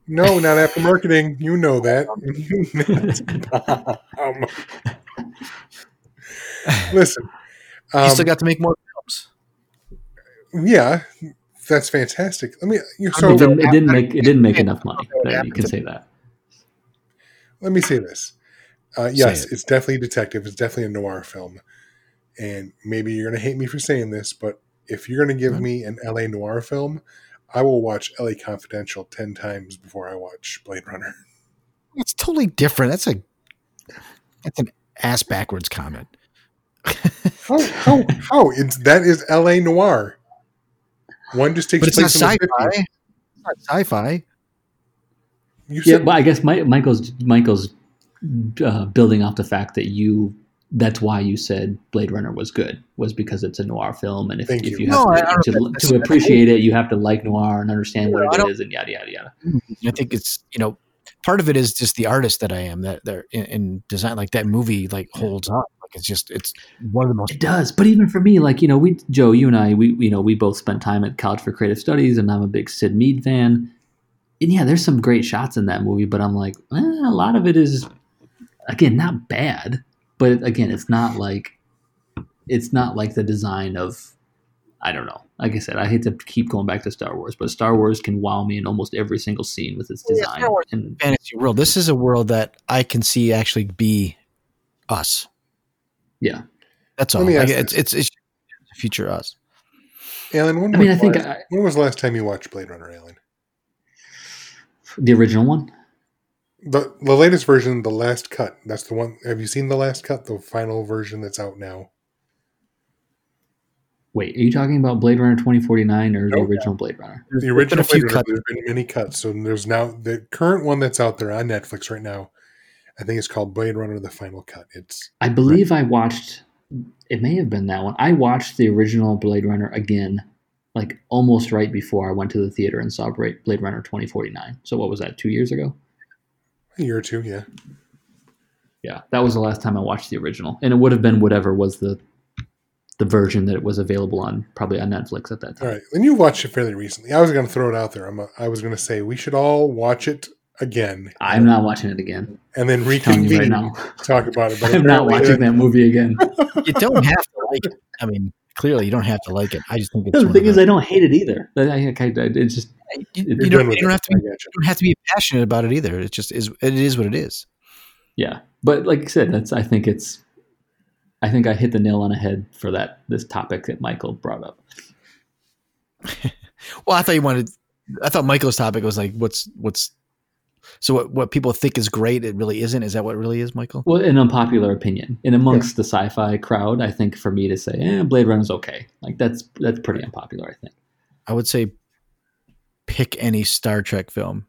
What do you want? No, not after marketing. You know that. It's a bomb. Listen, you um, still got to make more films. yeah, that's fantastic. Let me. You, it, didn't, it didn't make it didn't make enough money That- you can say that let me say this. Uh, yes, it. it's definitely detective. It's definitely a noir film, and maybe you're gonna hate me for saying this, but if you're gonna give Right. me an LA noir film, I will watch LA Confidential ten times before I watch Blade Runner. It's totally different. That's a that's an ass backwards comment. How how how? It's that is L.A. noir. One just takes But it's not place in the sci-fi. It's not sci-fi. You yeah said but i guess Mi- michael's michael's uh, building off the fact that you that's why you said blade runner was good was because it's a noir film and if, Thank if you. you have No, I- I to, don't to, to appreciate it you have to like noir and understand No, I what it is, and yada yada yada. I think it's you know part of it is just the artist that I am that they're in, in design like that movie like holds up. Like it's just it's one of the most It does, but even for me, like you know, we Joe, you and I, we you know, we both spent time at College for Creative Studies, and I'm a big Syd Mead fan. And yeah, there's some great shots in that movie, but I'm like, eh, a lot of it is, again, not bad, but again, it's not like, it's not like the design of, I don't know. Like I said, I hate to keep going back to Star Wars, but Star Wars can wow me in almost every single scene with its design. Star Wars- and fantasy world. This is a world that I can see actually be us. yeah, That's all. Let me Like, it's, it's it's future us. Alan, when I mean, was I think last, I, when was the last time you watched Blade Runner, Alan? the original one. The the latest version, the last cut. That's the one. Have you seen the last cut? The final version that's out now. Wait, are you talking about Blade Runner 2049 or the original Blade Runner? The original Blade Runner. cuts. There's been many cuts. So there's now the current one that's out there on Netflix right now. I think it's called Blade Runner: The Final Cut. It's I believe I watched. It may have been that one. I watched the original Blade Runner again, like almost right before I went to the theater and saw Blade Blade Runner 2049. So what was that? Two years ago? A year or two. Yeah. Yeah, that was the last time I watched the original, and it would have been whatever was the the version that it was available on, probably on Netflix at that time. All right. And you watched it fairly recently. I was going to throw it out there. I'm. A, I was going to say we should all watch it again. I'm not watching it again. And then I'm you reconvene right now. talk about it. But I'm not apparently watching that movie again. You don't have to like it. I mean, clearly you don't have to like it. I just think it's the thing is, the- I don't hate it either. I, I, I, it's just you, you don't, you don't have to be you don't have to be passionate about it either. It's just is it is what it is. Yeah, but like I said, that's I think it's I think I hit the nail on the head for that this topic that Michael brought up. Well, I thought you wanted. I thought Michael's topic was like, what's what's. So what what people think is great, it really isn't. Is that what it really is, Michael? Well, an unpopular opinion, and amongst the sci-fi crowd, I think for me to say, "eh, Blade Runner's okay," like that's that's pretty unpopular. I think. I would say, pick any Star Trek film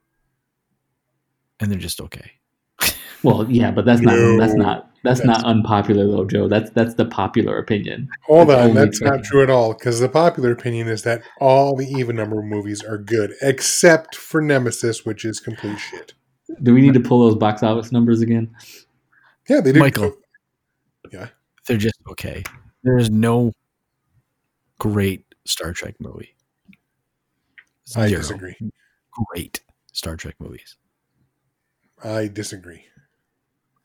and they're just okay. Well, yeah, but that's not that's not that's, that's- not unpopular though, Joe. That's that's the popular opinion. Hold That's on, only that's not true at all. Because the popular opinion is that all the even number movies are good, except for Nemesis, which is complete shit. Do we need to pull those box office numbers again? Yeah, they did. Michael. Yeah, they're just okay. There is no great Star Trek movie. I Zero disagree. Great Star Trek movies. I disagree.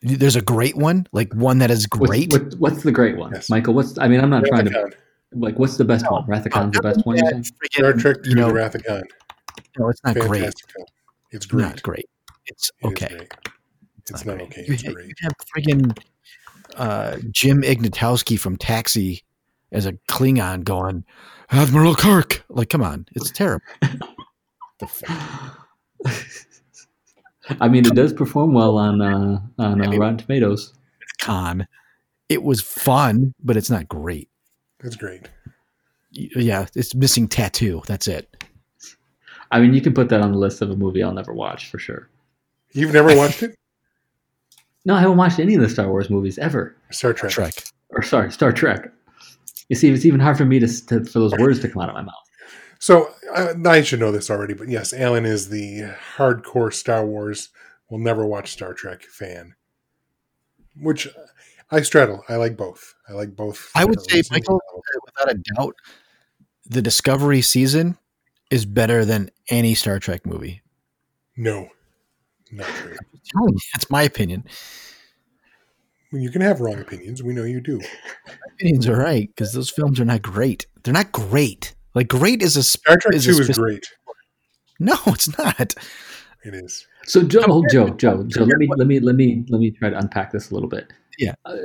There's a great one, like one that is What's- great. What, what's the great one, Yes. Michael? What's I mean, I'm not trying to like. What's the best one? Wrath of Khan's the best one. You Star Trek Two: you know, The Wrath of Khan. no, it's not great. Fantastic film. It's great. Not great. It's It is okay. great. It's not okay. You, It's ha- great. you have friggin' uh, Jim Ignatowski from Taxi as a Klingon going, Admiral Kirk. Like, come on, it's terrible. the fuck? I mean, it does perform well on uh, on uh, Rotten Tomatoes. Khan. It was fun, but it's not great. It's great. Yeah, it's missing tattoo. That's it. I mean, you can put that on the list of a movie I'll never watch for sure. You've never watched it? No, I haven't watched any of the Star Wars movies ever. Star Trek. Trek. Or sorry, Star Trek. You see, it's even hard for me to, to for those words to come out of my mouth. So I, I should know this already, but yes, Alan is the hardcore Star Wars, will never watch Star Trek fan. Which I straddle. I like both. I like both. I would say. Michael, without a doubt, the Discovery season is better than any Star Trek movie. No, not true. That's my opinion. Well, You can have wrong opinions. We know you do. Opinions are right because those films are not great. They're not great. Like great is a sp- Star Trek Is Two a is great. no, it's not. It is. So Joe, oh, Joe, Joe, Joe, let me let me let me let me try to unpack this a little bit. Yeah. Uh,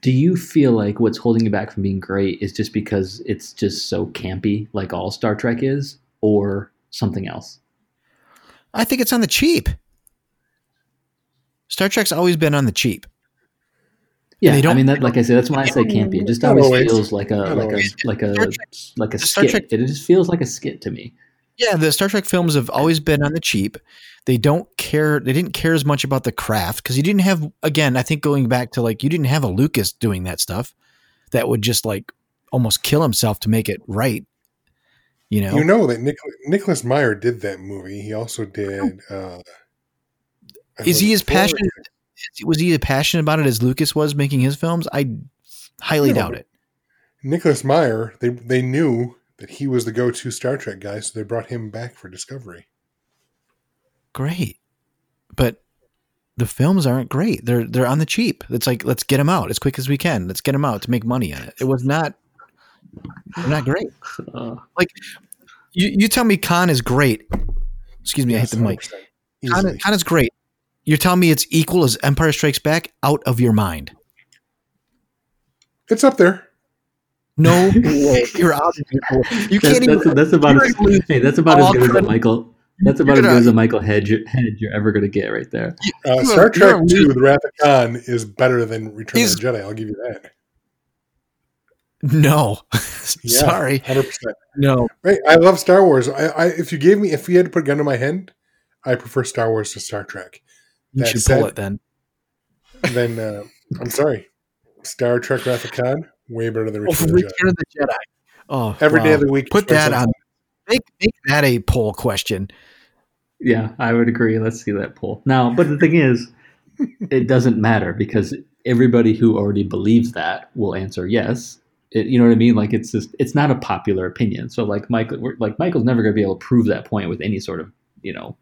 do you feel like what's holding you back from being great is just because it's just so campy, like all Star Trek is, or something else? I think it's on the cheap. Star Trek's always been on the cheap. Yeah, they I don't- mean that. Like I said, that's why I say campy. It just always always. feels like a Not like a like a Trek- like a Star skit. Trek- It just feels like a skit to me. Yeah, the Star Trek films have always been on the cheap. They don't care. They didn't care as much about the craft because you didn't have. Again, I think going back to like you didn't have a Lucas doing that stuff that would just like almost kill himself to make it right. You know, You know that Nic- Nicholas Meyer did that movie. He also did. Uh, Is he as Thor. passionate- was he as passionate about it as Lucas was making his films? I highly No. doubt it. Nicholas Meyer, they they knew that he was the go-to Star Trek guy, so they brought him back for Discovery. Great, but the films aren't great. They're they're on the cheap. It's like let's get them out as quick as we can. Let's get them out to make money on it. It was not. Not great. Like You you tell me Khan is great. Excuse me, I hit the mic. 100%. Khan, Khan is great. You're telling me it's equal as Empire Strikes Back? Out of your mind. It's up there. No way. You're out of your You that's, can't even. that's, that's about as, you're hey, that's about as good as a credit- Michael. That's about You're as good as a Michael Hedge head you're ever going to get right there. Uh, You Star Trek Two: loser. The Wrath of Khan is better than Return of the Jedi. I'll give you that. No. Yeah, Sorry. hundred percent. No. Right. I love Star Wars. I, I if you gave me if you had to put a gun to my head, I prefer Star Wars to Star Trek. You That should said- pull it then. Then uh, I'm sorry, Star Trek: Wrath of Khan way better than Oh, Return of the Jedi. Return of the Jedi. Oh, Every day wow. of the week. Put that on. Make, make that a poll question. Yeah, I would agree. Let's see that poll. Now, but the thing is, it doesn't matter because everybody who already believes that will answer yes. It, you know what I mean? Like it's just it's not a popular opinion. So like Michael, like Michael's never going to be able to prove that point with any sort of you know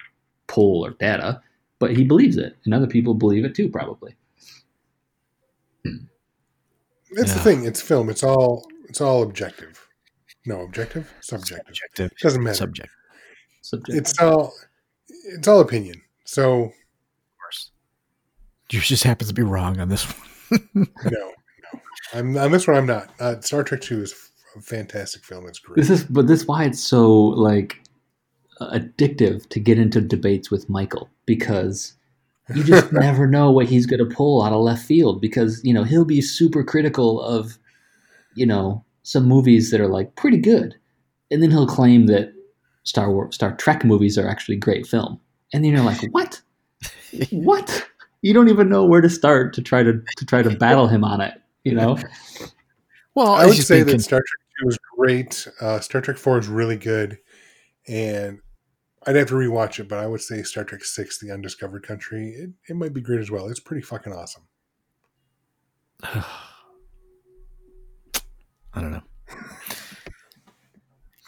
poll or data, but he believes it, and other people believe it too, probably. That's the thing. It's film. It's all. It's all objective. No, objective. Subjective. Subjective. Doesn't matter. Subject. Subject. It's all. It's all opinion. So Of course. Yours just happens to be wrong on this one. no, no. I'm on this one. I'm not. Uh, Star Trek Two is a fantastic film. It's great. This is, but this is why it's so like addictive to get into debates with Michael because you just never know what he's going to pull out of left field because you know he'll be super critical of you know some movies that are like pretty good, and then he'll claim that Star Wars, Star Trek movies are actually great film, and then you're like, what? what? You don't even know where to start to try to to try to battle him on it. You know? Well, I was would say thinking- that Star Trek Two is great. Uh, Star Trek Four is really good, and I'd have to rewatch it. But I would say Star Trek Six: The Undiscovered Country. It, it might be great as well. It's pretty fucking awesome. I don't know.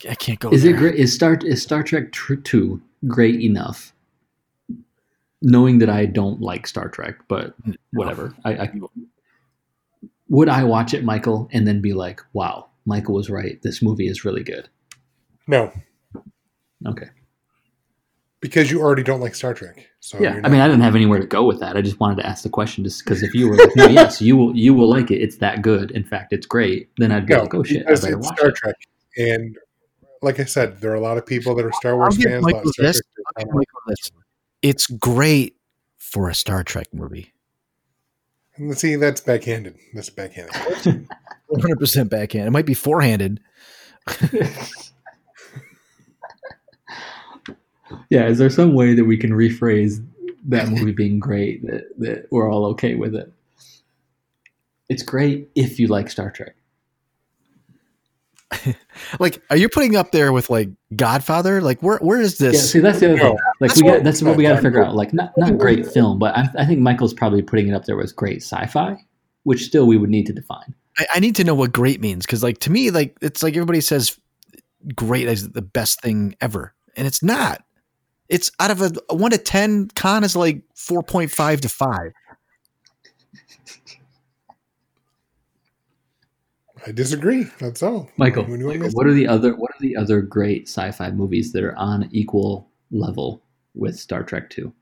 I can't go. Is it great? Is Star is Star Trek Two great enough? Knowing that I don't like Star Trek, but whatever. I, I would I watch it, Michael, and then be like, "Wow, Michael was right. This movie is really good." No, Okay. Because you already don't like Star Trek. So yeah, you're I mean, I didn't have anywhere to go with that. I just wanted to ask the question, just because if you were like, "No, yes, you will, you will like it. It's that good. In fact, it's great." Then I'd be no, like, "Oh shit, I because better it's watch Star it." Trek, and like I said, there are a lot of people that are Star Wars I'll fans. a lot of Michael Star this. Trek I'll. Michael this. It's great for a Star Trek movie. And see, that's backhanded. That's backhanded. 100 percent backhand. It might be forehanded. yeah, is there some way that we can rephrase that movie being great that, that we're all okay with it? It's great if you like Star Trek. Like, are you putting up there with like Godfather? Like, where where is Yeah, this? see, that's the other thing. Like, that's we got what- that's what we got to figure out. Like, not not great film, but I, I think Michael's probably putting it up there with great sci-fi, which still we would need to define. I, I need to know what great means because, like, to me, like it's like everybody says great is the best thing ever, and it's not. It's out of a, a one to ten. Khan is like four point five to five. I disagree. That's all. Michael, When you want Michael, what are the other what are the other great sci-fi movies that are on equal level with Star Trek Two?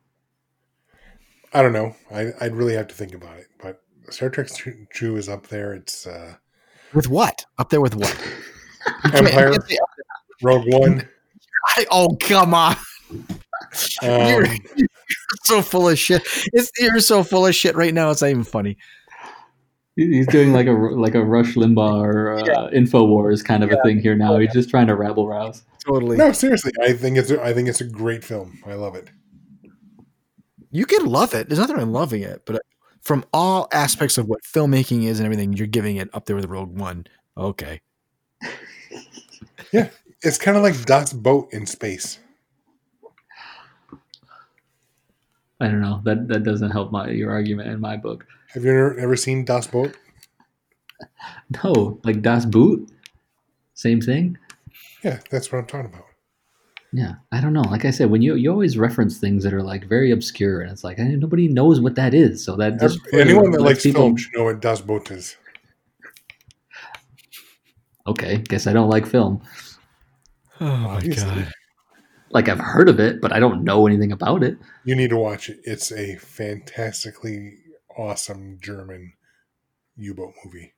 I don't know. I, I'd really have to think about it. But Star Trek Two is up there. It's uh, With what? Up there with what? Empire, Rogue One. I, oh come on! You're, Um, you're so full of shit. It's, you're so full of shit right now. It's not even funny. He's doing like a like a Rush Limbaugh or uh, Infowars kind of a thing here now. He's just trying to rabble rouse. Totally. no, seriously. I think it's a, I think it's a great film. I love it. You can love it. There's nothing wrong with loving it, but from all aspects of what filmmaking is and everything, you're giving it up there with Rogue One. Okay. Yeah, it's kind of like Das Boot in space. I don't know. That that doesn't help my your argument in my book. Have you ever, ever seen Das Boot? No, like Das Boot, same thing. Yeah, that's what I'm talking about. Yeah, I don't know. Like I said, when you you always reference things that are like very obscure, and it's like nobody knows what that is. So that just Anyone that likes people- film should know what Das Boot is. Okay, guess I don't like film. Oh my Obviously. Like I've heard of it, but I don't know anything about it. You need to watch it. It's a fantastically awesome German U-boat movie.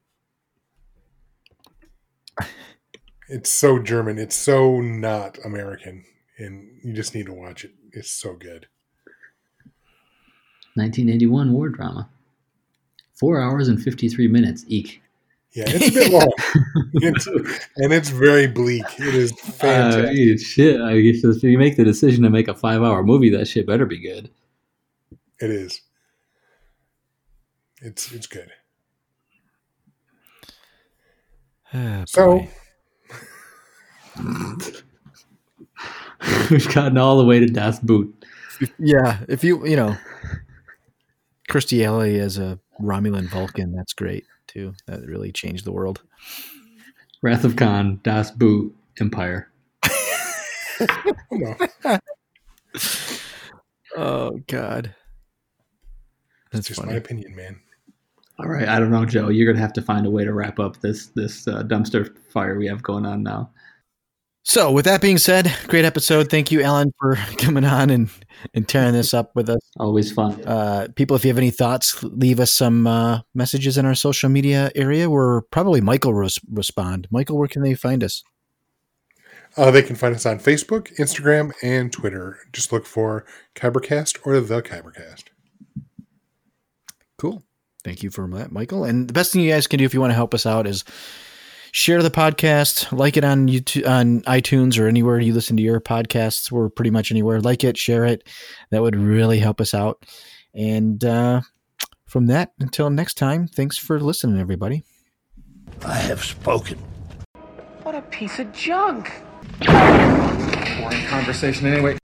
It's so German. It's so not American, and you just need to watch it. It's so good. 1981 war drama. Four hours and 53 minutes. Eek. Yeah, it's a bit long, It's- and it's very bleak. It is Uh, fantastic. dude, shit. I guess if you make the decision to make a five hour movie, that shit better be good. It is. It's it's good. Ah, So. We've gotten all the way to Das Boot. yeah, if you you know, Kirstie Alley as a Romulan Vulcan, that's great too. That really changed the world. Wrath of Khan, Das Boot, Empire. Oh God, that's just funny. my opinion, man. All right, I don't know, Joe. You're gonna have to find a way to wrap up this this uh, dumpster fire we have going on now. So, with that being said, great episode. Thank you, Alan, for coming on and, and tearing this up with us. Always fun. Uh, people, if you have any thoughts, leave us some uh, messages in our social media area where probably Michael will res- respond. Michael, where can they find us? Uh, they can find us on Facebook, Instagram, and Twitter. Just look for Kybercast or the Kybercast. Cool. Thank you for that, Michael. And the best thing you guys can do if you want to help us out is share the podcast, like it on YouTube, on iTunes, or anywhere you listen to your podcasts. We're pretty much anywhere. Like it, share it. That would really help us out. And uh, from that, until next time, thanks for listening, everybody. I have spoken. What a piece of junk. Boring conversation anyway.